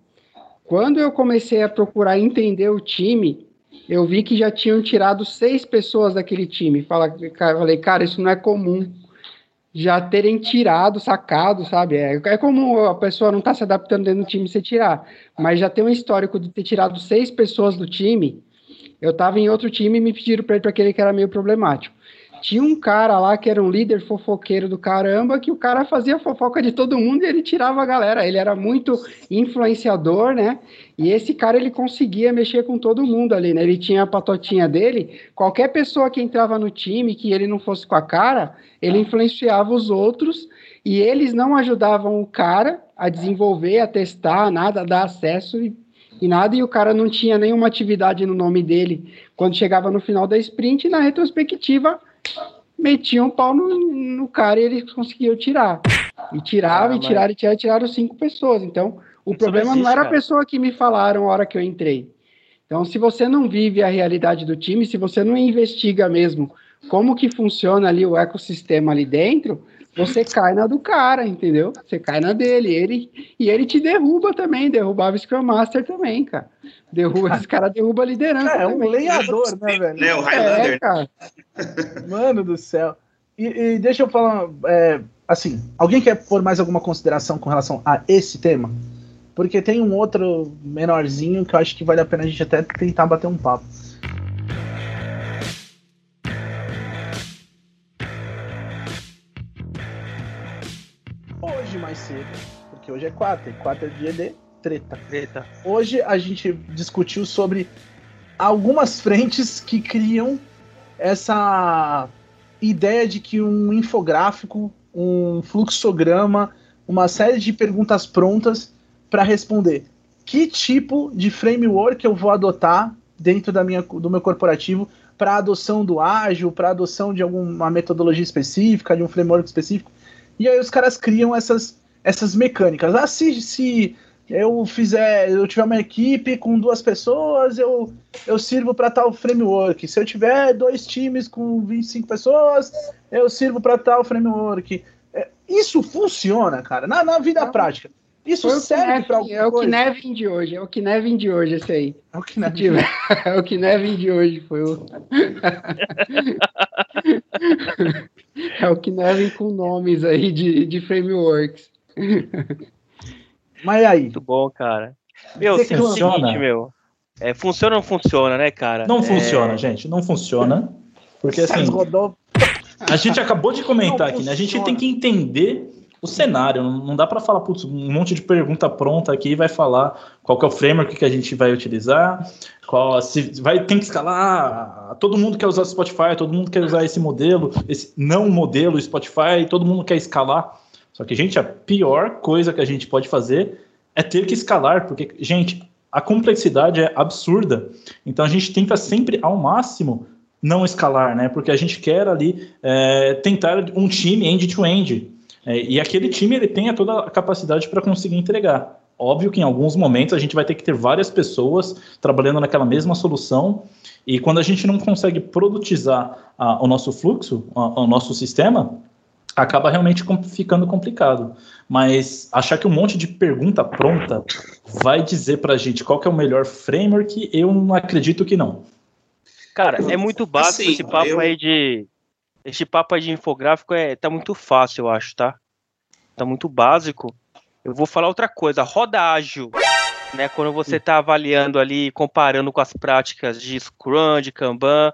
Quando eu comecei a procurar entender o time, eu vi que já tinham tirado seis pessoas daquele time. Falei, cara, isso não é comum. Já terem tirado, sacado, sabe? É, é como a pessoa não tá se adaptando dentro do time você tirar. Mas já tem um histórico de ter tirado seis pessoas do time. Eu tava em outro time e me pediram para ir para aquele que era meio problemático. Tinha um cara lá que era um líder fofoqueiro do caramba, que o cara fazia fofoca de todo mundo e ele tirava a galera. Ele era muito influenciador, né? E esse cara ele conseguia mexer com todo mundo ali, né? Ele tinha a patotinha dele. Qualquer pessoa que entrava no time que ele não fosse com a cara, ele influenciava os outros e eles não ajudavam o cara a desenvolver, a testar, nada, a dar acesso e, e nada. E o cara não tinha nenhuma atividade no nome dele quando chegava no final da sprint. Na retrospectiva, metiam um pau no, no cara e eles conseguiam tirar. E tirava, ah, e tiraram, e tiraram, e tiraram cinco pessoas. Então, o Isso problema não, existe, não era cara. a pessoa que me falaram a hora que eu entrei. Então, se você não vive a realidade do time, se você não investiga mesmo como que funciona ali o ecossistema ali dentro, você cai na do cara, entendeu? Você cai na dele, ele e ele te derruba também, derrubava o Scrum Master também, cara. Derruba, esse cara derruba a liderança. É, é um lenhador, né, velho? É, o Highlander. É, cara. Mano do céu. E, e deixa eu falar, é, assim, alguém quer pôr mais alguma consideração com relação a esse tema? Porque tem um outro menorzinho que eu acho que vale a pena a gente até tentar bater um papo. Porque hoje é quarta, e quarta é dia de treta. Treta. Hoje a gente discutiu sobre algumas frentes que criam essa ideia de que um infográfico, um fluxograma, uma série de perguntas prontas para responder que tipo de framework eu vou adotar dentro da minha, do meu corporativo para adoção do ágil, para adoção de alguma metodologia específica, de um framework específico. E aí os caras criam essas, essas mecânicas. Ah, se, se eu fizer, eu tiver uma equipe com duas pessoas, eu, eu sirvo para tal framework. Se eu tiver dois times com 25 pessoas, eu sirvo para tal framework. É, isso funciona, cara, na, na vida prática. Isso serve para alguma É o Knevin de hoje, é o Knevin de hoje, esse aí. É o Knevin, é o Knevin de hoje, foi o... é o Knevin com nomes aí de, de frameworks. Mas aí? Muito bom, cara. Meu, se funciona, seguinte, meu. É, funciona ou não funciona, né, cara? Não é... funciona, gente. Não funciona. Porque assim. A gente acabou de comentar aqui, né? A gente tem que entender o cenário. Não dá para falar, putz, um monte de pergunta pronta aqui vai falar qual que é o framework que a gente vai utilizar, qual se vai tem que escalar. Todo mundo quer usar Spotify, todo mundo quer usar esse modelo, esse não modelo Spotify, todo mundo quer escalar. Só que, gente, a pior coisa que a gente pode fazer é ter que escalar, porque, gente, a complexidade é absurda. Então a gente tenta sempre ao máximo não escalar, né? Porque a gente quer ali é, tentar um time end-to-end. É, e aquele time ele tem toda a capacidade para conseguir entregar. Óbvio que em alguns momentos a gente vai ter que ter várias pessoas trabalhando naquela mesma solução. E quando a gente não consegue produtizar a, o nosso fluxo, a, o nosso sistema, acaba realmente ficando complicado. Mas achar que um monte de pergunta pronta vai dizer para a gente qual é o melhor framework, eu não acredito que não. Cara, é muito básico assim, esse papo eu... aí de. Esse papo aí de infográfico é, tá muito fácil, eu acho, tá? Tá muito básico. Eu vou falar outra coisa. Roda ágil. Né, quando você está avaliando ali, comparando com as práticas de Scrum, de Kanban,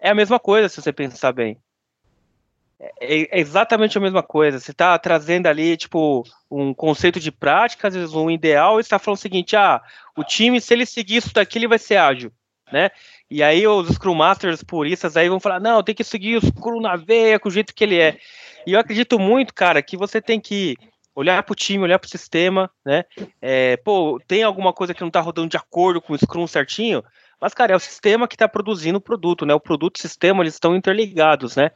é a mesma coisa se você pensar bem. É, é, exatamente a mesma coisa. Você está trazendo ali, tipo, um conceito de prática, às vezes um ideal, e está falando o seguinte: ah, o time, se ele seguir isso daqui, ele vai ser ágil, né? E aí os Scrum Masters puristas aí vão falar: não, tem que seguir o Scrum na veia, com o jeito que ele é. E eu acredito muito, cara, que você tem que olhar para o time, olhar para o sistema, né? É, pô, tem alguma coisa que não está rodando de acordo com o Scrum certinho? Mas, cara, é o sistema que está produzindo o produto, né? O produto e o sistema, eles estão interligados, né?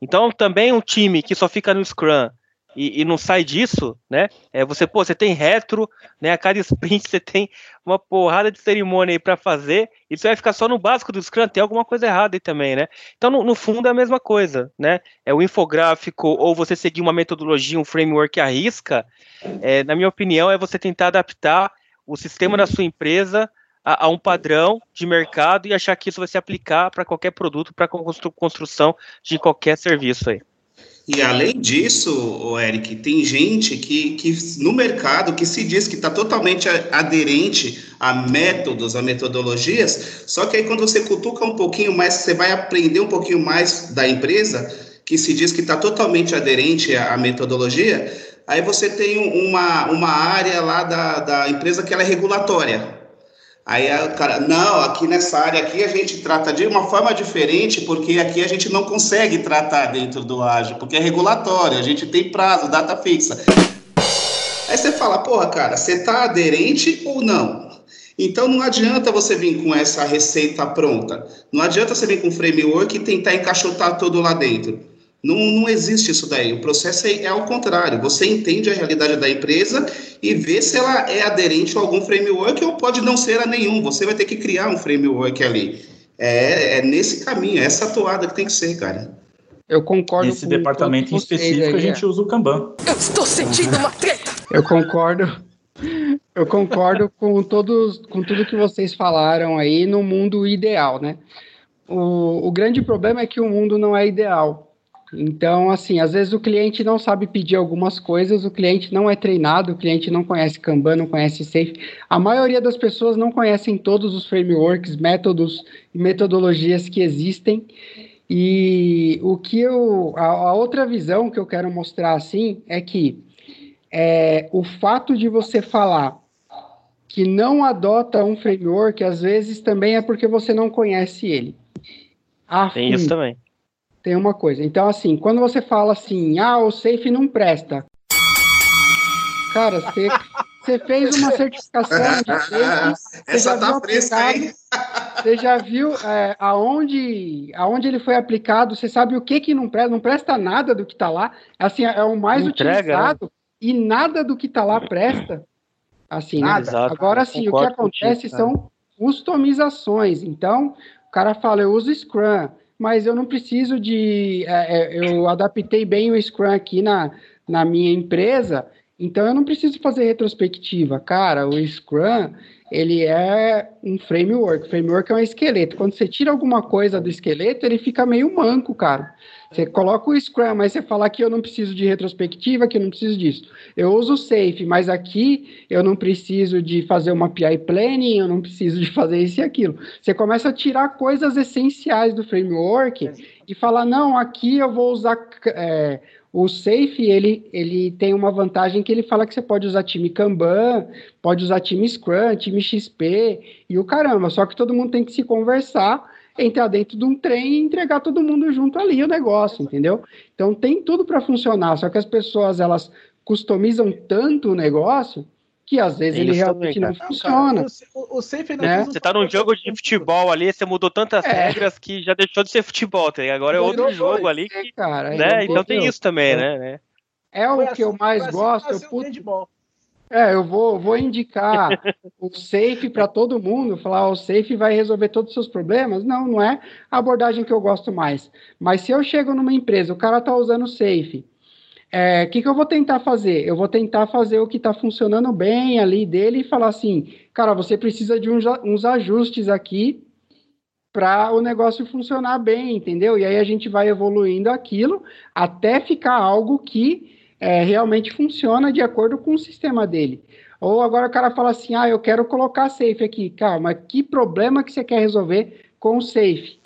Então, também um time que só fica no Scrum, e, e, não sai disso, né? É você, pô, você tem retro, né? A cada sprint você tem uma porrada de cerimônia aí para fazer, e você vai ficar só no básico do Scrum, tem alguma coisa errada aí também, né? Então, no, no, fundo, é a mesma coisa, né? É o infográfico, ou você seguir uma metodologia, um framework à risca, é, na minha opinião, é você tentar adaptar o sistema da sua empresa a, a, um padrão de mercado e achar que isso vai se aplicar para qualquer produto, para construção de qualquer serviço aí. E além disso, Eric, tem gente que, que no mercado que se diz que está totalmente aderente a métodos, a metodologias, só que aí quando você cutuca um pouquinho mais, você vai aprender um pouquinho mais da empresa, que se diz que está totalmente aderente à metodologia, aí você tem uma, uma área lá da, da empresa que ela é regulatória. Aí o cara, não, aqui nessa área aqui a gente trata de uma forma diferente, porque aqui a gente não consegue tratar dentro do ágil, porque é regulatório, a gente tem prazo, data fixa. Aí você fala, porra, cara, você tá aderente ou não? Então não adianta você vir com essa receita pronta. Não adianta você vir com framework e tentar encaixotar tudo lá dentro. Não, não existe isso daí. O processo é, é ao contrário. Você entende a realidade da empresa e vê se ela é aderente a algum framework ou pode não ser a nenhum. Você vai ter que criar um framework ali. É, é nesse caminho, é essa toada que tem que ser, cara. Eu concordo Nesse departamento em específico, a gente usa o Kanban. Eu estou sentindo uma treta! Eu concordo. Eu concordo com todos, com tudo que vocês falaram aí no mundo ideal, né? O, o grande problema é que o mundo não é ideal. Então, assim, às vezes o cliente não sabe pedir algumas coisas, o cliente não é treinado, o cliente não conhece Kanban, não conhece Safe. A maioria das pessoas não conhecem todos os frameworks, métodos e metodologias que existem. E o que eu. A, a outra visão que eu quero mostrar assim é que é, o fato de você falar que não adota um framework, às vezes também é porque você não conhece ele. Tem isso também tem uma coisa. Então, assim, quando você fala assim, ah, o safe não presta. Cara, você, você fez uma certificação de safe. Essa tá fresca, hein? Você já viu é, aonde, aonde ele foi aplicado? Você sabe o que que não presta? Não presta nada do que está lá. Assim, é o mais Entrega, né? utilizado né? e nada do que está lá presta. Assim, nada. Exato, Agora, sim, o que acontece contigo, são customizações. Então, o cara fala, eu uso Scrum mas eu não preciso de. É, é, eu adaptei bem o Scrum aqui na, na minha empresa, então eu não preciso fazer retrospectiva. Cara, o Scrum, ele é um framework. Framework é um esqueleto. Quando você tira alguma coisa do esqueleto, ele fica meio manco, cara. Você coloca o Scrum, mas você falar que eu não preciso de retrospectiva, que eu não preciso disso. Eu uso o Safe, mas aqui eu não preciso de fazer uma PI Planning, eu não preciso de fazer isso e aquilo. Você começa a tirar coisas essenciais do framework e falar, não, aqui eu vou usar... É, o Safe, ele, ele tem uma vantagem que ele fala que você pode usar time Kanban, pode usar time Scrum, time XP e o caramba. Só que todo mundo tem que se conversar entrar dentro de um trem e entregar todo mundo junto ali o negócio, entendeu? Então tem tudo para funcionar, só que as pessoas elas customizam tanto o negócio que às vezes ele realmente também, não funciona. o, o safe né? Você tá num jogo de futebol ali, você mudou tantas é. regras que já deixou de ser futebol, tá Agora é outro jogo ali que, é, cara, né? Então tem isso também, é. né? É o que eu mais gosto. Eu puto, é, eu vou, vou indicar o Safe para todo mundo, falar o Safe vai resolver todos os seus problemas. Não, não é a abordagem que eu gosto mais. Mas se eu chego numa empresa, o cara está usando o Safe, o é, que, que eu vou tentar fazer? Eu vou tentar fazer o que está funcionando bem ali dele e falar assim, cara, você precisa de uns, uns ajustes aqui para o negócio funcionar bem, entendeu? E aí a gente vai evoluindo aquilo até ficar algo que é, realmente funciona de acordo com o sistema dele. Ou agora o cara fala assim, ah, eu quero colocar safe aqui. Calma, que problema que você quer resolver com o safe?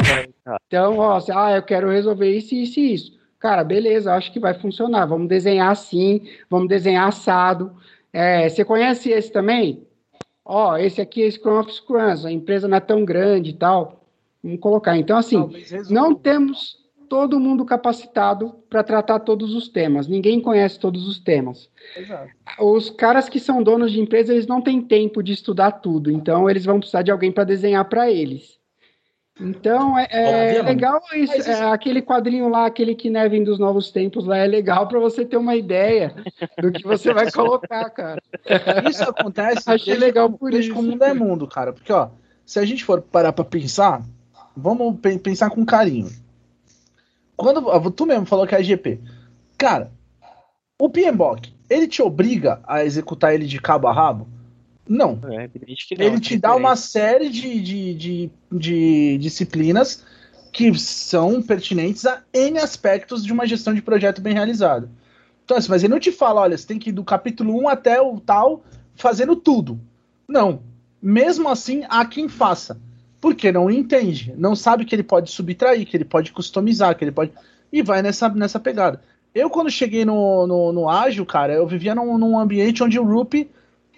Então, ó, ah, eu quero resolver isso, isso e isso. Cara, beleza, acho que vai funcionar. Vamos desenhar assim, vamos desenhar assado. É, você conhece esse também? Ó, esse aqui é Scrum of Scrums, a empresa não é tão grande e tal. Vamos colocar. Então, assim, não temos todo mundo capacitado para tratar todos os temas. Ninguém conhece todos os temas. Exato. Os caras que são donos de empresa, eles não têm tempo de estudar tudo, então eles vão precisar de alguém para desenhar para eles. Então é, é legal isso, isso, é, aquele quadrinho lá, aquele que Nevin dos Novos Tempos lá é legal para você ter uma ideia do que você vai colocar, cara. Isso acontece. Achei legal por isso. Com o mundo é mundo, cara. Porque ó, se a gente for parar para pensar, vamos pensar com carinho. Quando tu mesmo falou que é GP, cara, o PMBOK, ele te obriga a executar ele de cabo a rabo? Não. É, não ele te dá uma série de, de, de, de, disciplinas que são pertinentes a N aspectos de uma gestão de projeto bem realizado. Então, assim, mas ele não te fala, olha, você tem que ir do capítulo 1 até o tal, fazendo tudo. Não. Mesmo assim, há quem faça. Porque não entende, não sabe que ele pode subtrair, que ele pode customizar, que ele pode. E vai nessa, nessa pegada. Eu, quando cheguei no, no, no ágil, cara, eu vivia num, num ambiente onde o Rupi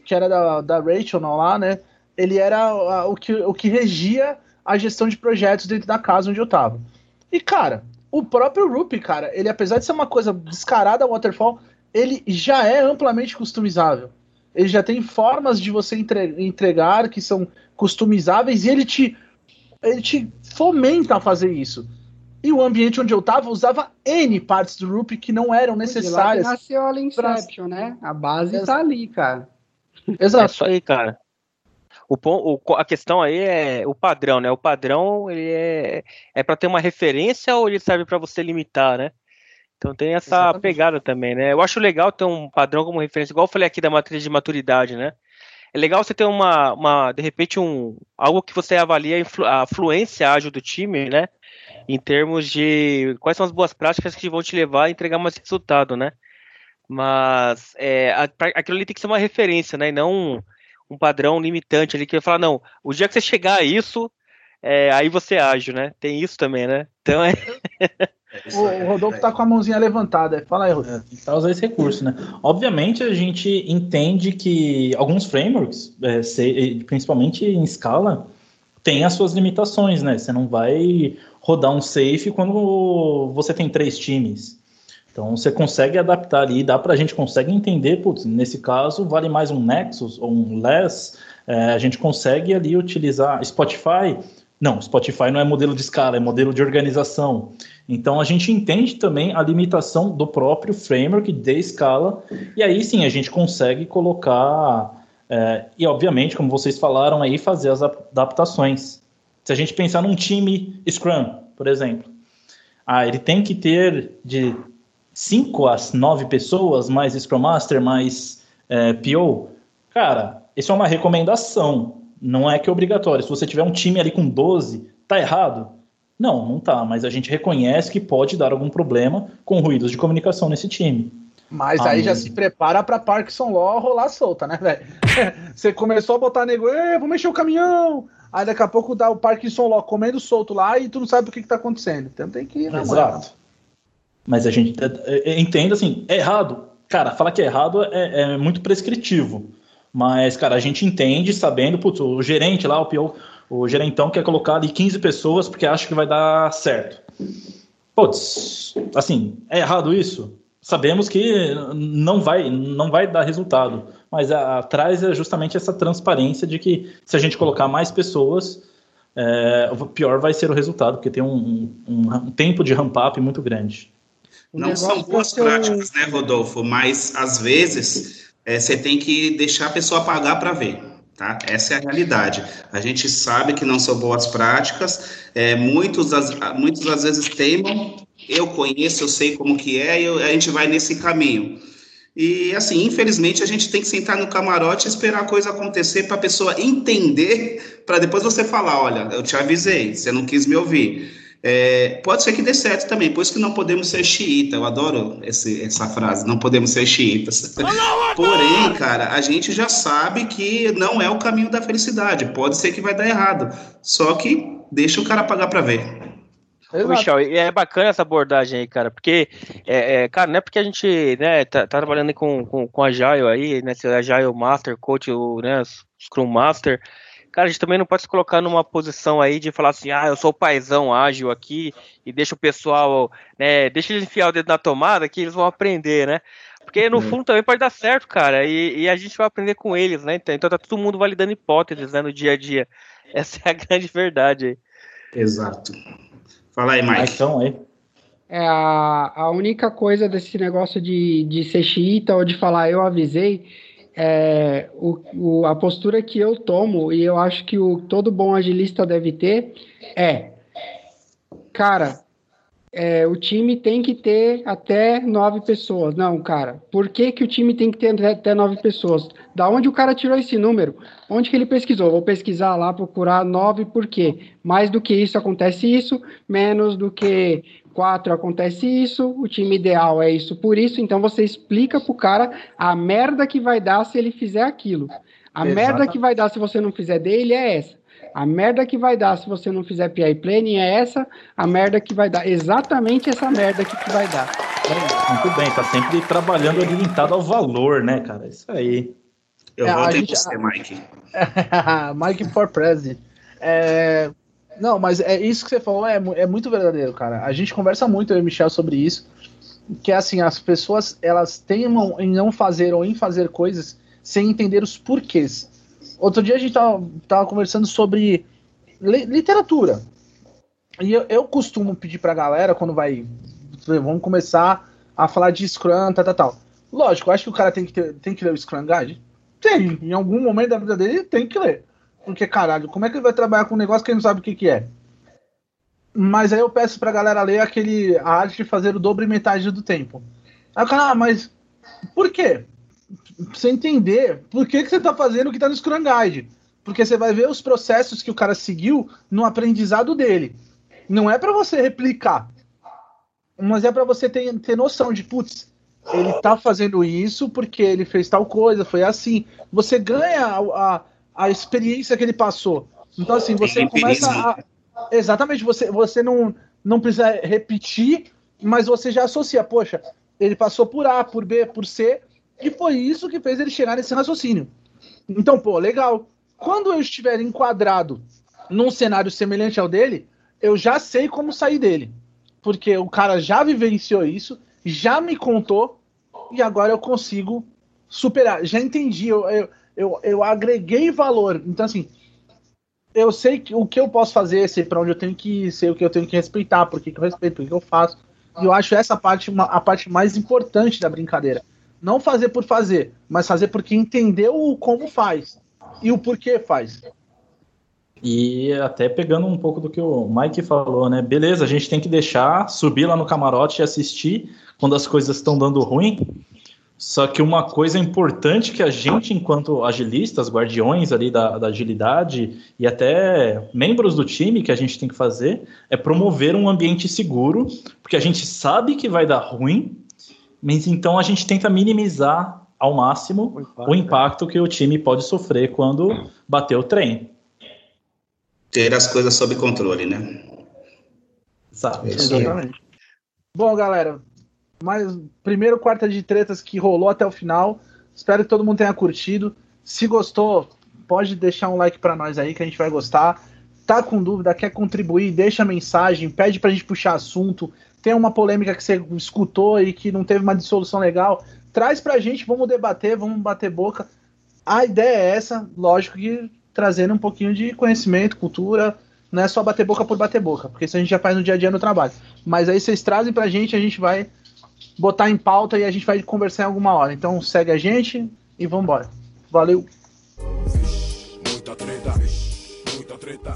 que era da, da Rachel não, lá, né? Ele era a, o, que, o que regia a gestão de projetos dentro da casa onde eu tava. E, cara, o próprio Rupi, cara, ele apesar de ser uma coisa descarada waterfall, ele já é amplamente customizável. Ele já tem formas de você entre, entregar que são customizáveis e ele te, ele te fomenta a fazer isso. E o ambiente onde eu tava usava N partes do Rupi que não eram necessárias. De lá nasceu a Inception, pra... né? A base Ex tá ali, cara. Exato. É isso aí, cara. O, o, a questão aí é o padrão, né? O padrão ele é, é para ter uma referência ou ele serve para você limitar, né? Então tem essa Exatamente. pegada também, né? Eu acho legal ter um padrão como referência, igual eu falei aqui da matriz de maturidade, né? É legal você ter uma, uma de repente, um algo que você avalia a, fluência ágil do time, né? Em termos de quais são as boas práticas que vão te levar a entregar mais resultado, né? Mas é, aquilo ali tem que ser uma referência, né? E não um, um padrão limitante ali que vai falar, não, o dia que você chegar a isso, é, aí você age, né? Tem isso também, né? Então é. o, o, Rodolfo tá com a mãozinha levantada. Fala aí, Rodolfo. É, tem que usar esse recurso, né? Obviamente a gente entende que alguns frameworks, é, se, principalmente em escala, têm as suas limitações, né? Você não vai rodar um safe quando você tem três times. Então você consegue adaptar ali, dá para a gente consegue entender, putz, nesse caso vale mais um Nexus ou um Less, é, a gente consegue ali utilizar Spotify. Não, Spotify não é modelo de escala, é modelo de organização. Então a gente entende também a limitação do próprio framework de escala, e aí sim a gente consegue colocar, é, e obviamente, como vocês falaram aí, fazer as adaptações. Se a gente pensar num time Scrum, por exemplo, ah, ele tem que ter de 5 às 9 pessoas, mais Scrum Master, mais é, PO, cara, isso é uma recomendação. Não é que é obrigatório. Se você tiver um time ali com 12, tá errado? Não, não tá. Mas a gente reconhece que pode dar algum problema com ruídos de comunicação nesse time. Mas aí já se prepara para Parkinson Law rolar solta, né, velho? Você começou a botar nego, vou mexer o caminhão. Aí daqui a pouco dá o Parkinson Law comendo solto lá e tu não sabe o que, que tá acontecendo. Então tem que ir na Exato. Mas a gente é, é, entende assim, é errado. Cara, falar que é errado é, é, muito prescritivo. Mas, cara, a gente entende, sabendo, putz, o gerente lá, o pior, o gerentão quer colocar ali 15 pessoas porque acha que vai dar certo. Putz, assim, é errado isso? Sabemos que não vai, não vai dar resultado. Mas atrás é justamente essa transparência de que se a gente colocar mais pessoas, é, pior vai ser o resultado, porque tem um, um, um tempo de ramp-up muito grande. Não são boas práticas, né, Rodolfo? Mas às vezes é, você tem que deixar a pessoa pagar para ver. Tá? Essa é a realidade. A gente sabe que não são boas práticas, é, muitos, muitos às vezes teimam, eu conheço, eu sei como que é, e a gente vai nesse caminho. E assim, infelizmente, a gente tem que sentar no camarote e esperar a coisa acontecer para a pessoa entender, para depois você falar, olha, eu te avisei, você não quis me ouvir. É, pode ser que dê certo também, por isso que não podemos ser xiita. Eu adoro esse, essa frase, não podemos ser xiitas. Porém, cara, a gente já sabe que não é o caminho da felicidade. Pode ser que vai dar errado. Só que deixa o cara pagar para ver. Ô, Michel, é bacana essa abordagem aí, cara, porque, é, é, cara, não é porque a gente, né, tá, tá trabalhando com, com, com a Agile aí, né, se é Agile Master, Coach, o, né, Scrum Master, cara, a gente também não pode se colocar numa posição aí de falar assim, ah, eu sou o paizão ágil aqui e deixa o pessoal, né, deixa eles enfiar o dedo na tomada que eles vão aprender, né? Porque no fundo também pode dar certo, cara, e, e, a gente vai aprender com eles, né? Então, então tá todo mundo validando hipóteses, né, no dia a dia. Essa é a grande verdade aí. Exato. Fala aí, Mike. Então, aí. É a, a única coisa desse negócio de, de ser xiita ou de falar eu avisei é o, o, a postura que eu tomo e eu acho que o, todo bom agilista deve ter é cara, é, o time tem que ter até nove pessoas. Não, cara, por que, que o time tem que ter até nove pessoas? Da onde o cara tirou esse número? Onde que ele pesquisou? Vou pesquisar lá, procurar nove, por quê? Mais do que isso acontece isso, menos do que quatro acontece isso, o time ideal é isso por isso, então você explica pro cara a merda que vai dar se ele fizer aquilo. A merda que vai dar se você não fizer dele é essa. A merda que vai dar se você não fizer PI planning é essa, a merda que vai dar. Exatamente essa merda que, que vai dar. Muito bem, tá sempre trabalhando orientado ao valor, né, cara? Isso aí. Eu é, voto em você, Mike. Mike for President. É... Não, mas é isso que você falou é, é muito verdadeiro, cara. A gente conversa muito, eu e o Michel, sobre isso. Que é assim, as pessoas elas teimam em não fazer ou em fazer coisas sem entender os porquês. Outro dia a gente tava, tava conversando sobre literatura. E eu, eu costumo pedir pra galera, quando vai. Vamos começar a falar de Scrum, tal, tal, tal. Lógico, acho que o cara tem que, ter, tem que ler o Scrum Guide. Tem, em algum momento da vida dele ele tem que ler. Porque, caralho, como é que ele vai trabalhar com um negócio que ele não sabe o que, que é? Mas aí eu peço pra galera ler aquele a arte de fazer o dobro e metade do tempo. Aí o cara, ah, mas por quê? pra você entender por que, que você tá fazendo o que tá no Scrum Guide. Porque você vai ver os processos que o cara seguiu no aprendizado dele. Não é para você replicar, mas é para você ter, ter noção de, putz, ele tá fazendo isso porque ele fez tal coisa, foi assim. Você ganha a, a, a experiência que ele passou. Então, assim, você começa a. Exatamente, você, você não, não precisa repetir, mas você já associa, poxa, ele passou por A, por B, por C, e foi isso que fez ele chegar nesse raciocínio. Então, pô, legal. Quando eu estiver enquadrado num cenário semelhante ao dele, eu já sei como sair dele. Porque o cara já vivenciou isso, já me contou, e agora eu consigo superar. Já entendi, eu, eu, eu, eu agreguei valor. Então, assim, eu sei que, o que eu posso fazer, sei para onde eu tenho que ir, sei o que eu tenho que respeitar, por que, que eu respeito, o que eu faço. E eu acho essa parte uma, a parte mais importante da brincadeira não fazer por fazer, mas fazer porque entendeu como faz e o porquê faz. E até pegando um pouco do que o Mike falou, né? Beleza, a gente tem que deixar subir lá no camarote e assistir quando as coisas estão dando ruim. Só que uma coisa importante que a gente, enquanto agilistas, guardiões ali da, da agilidade e até membros do time que a gente tem que fazer é promover um ambiente seguro, porque a gente sabe que vai dar ruim, mas então a gente tenta minimizar ao máximo o impacto, o impacto que o time pode sofrer quando bater o trem. Ter as coisas sob controle, né? Exato. Exatamente. Bom, galera, mais primeiro quarta de tretas que rolou até o final. Espero que todo mundo tenha curtido. Se gostou, pode deixar um like para nós aí que a gente vai gostar. Tá com dúvida, quer contribuir, deixa mensagem, pede pra gente puxar assunto, tem uma polêmica que você escutou e que não teve uma dissolução legal, traz pra gente, vamos debater, vamos bater boca. A ideia é essa, lógico que trazendo um pouquinho de conhecimento, cultura, não é só bater boca por bater boca, porque isso a gente já faz no dia a dia no trabalho. Mas aí vocês trazem pra gente, a gente vai botar em pauta e a gente vai conversar em alguma hora. Então segue a gente e vamos embora. Valeu. Muita treta, muita treta.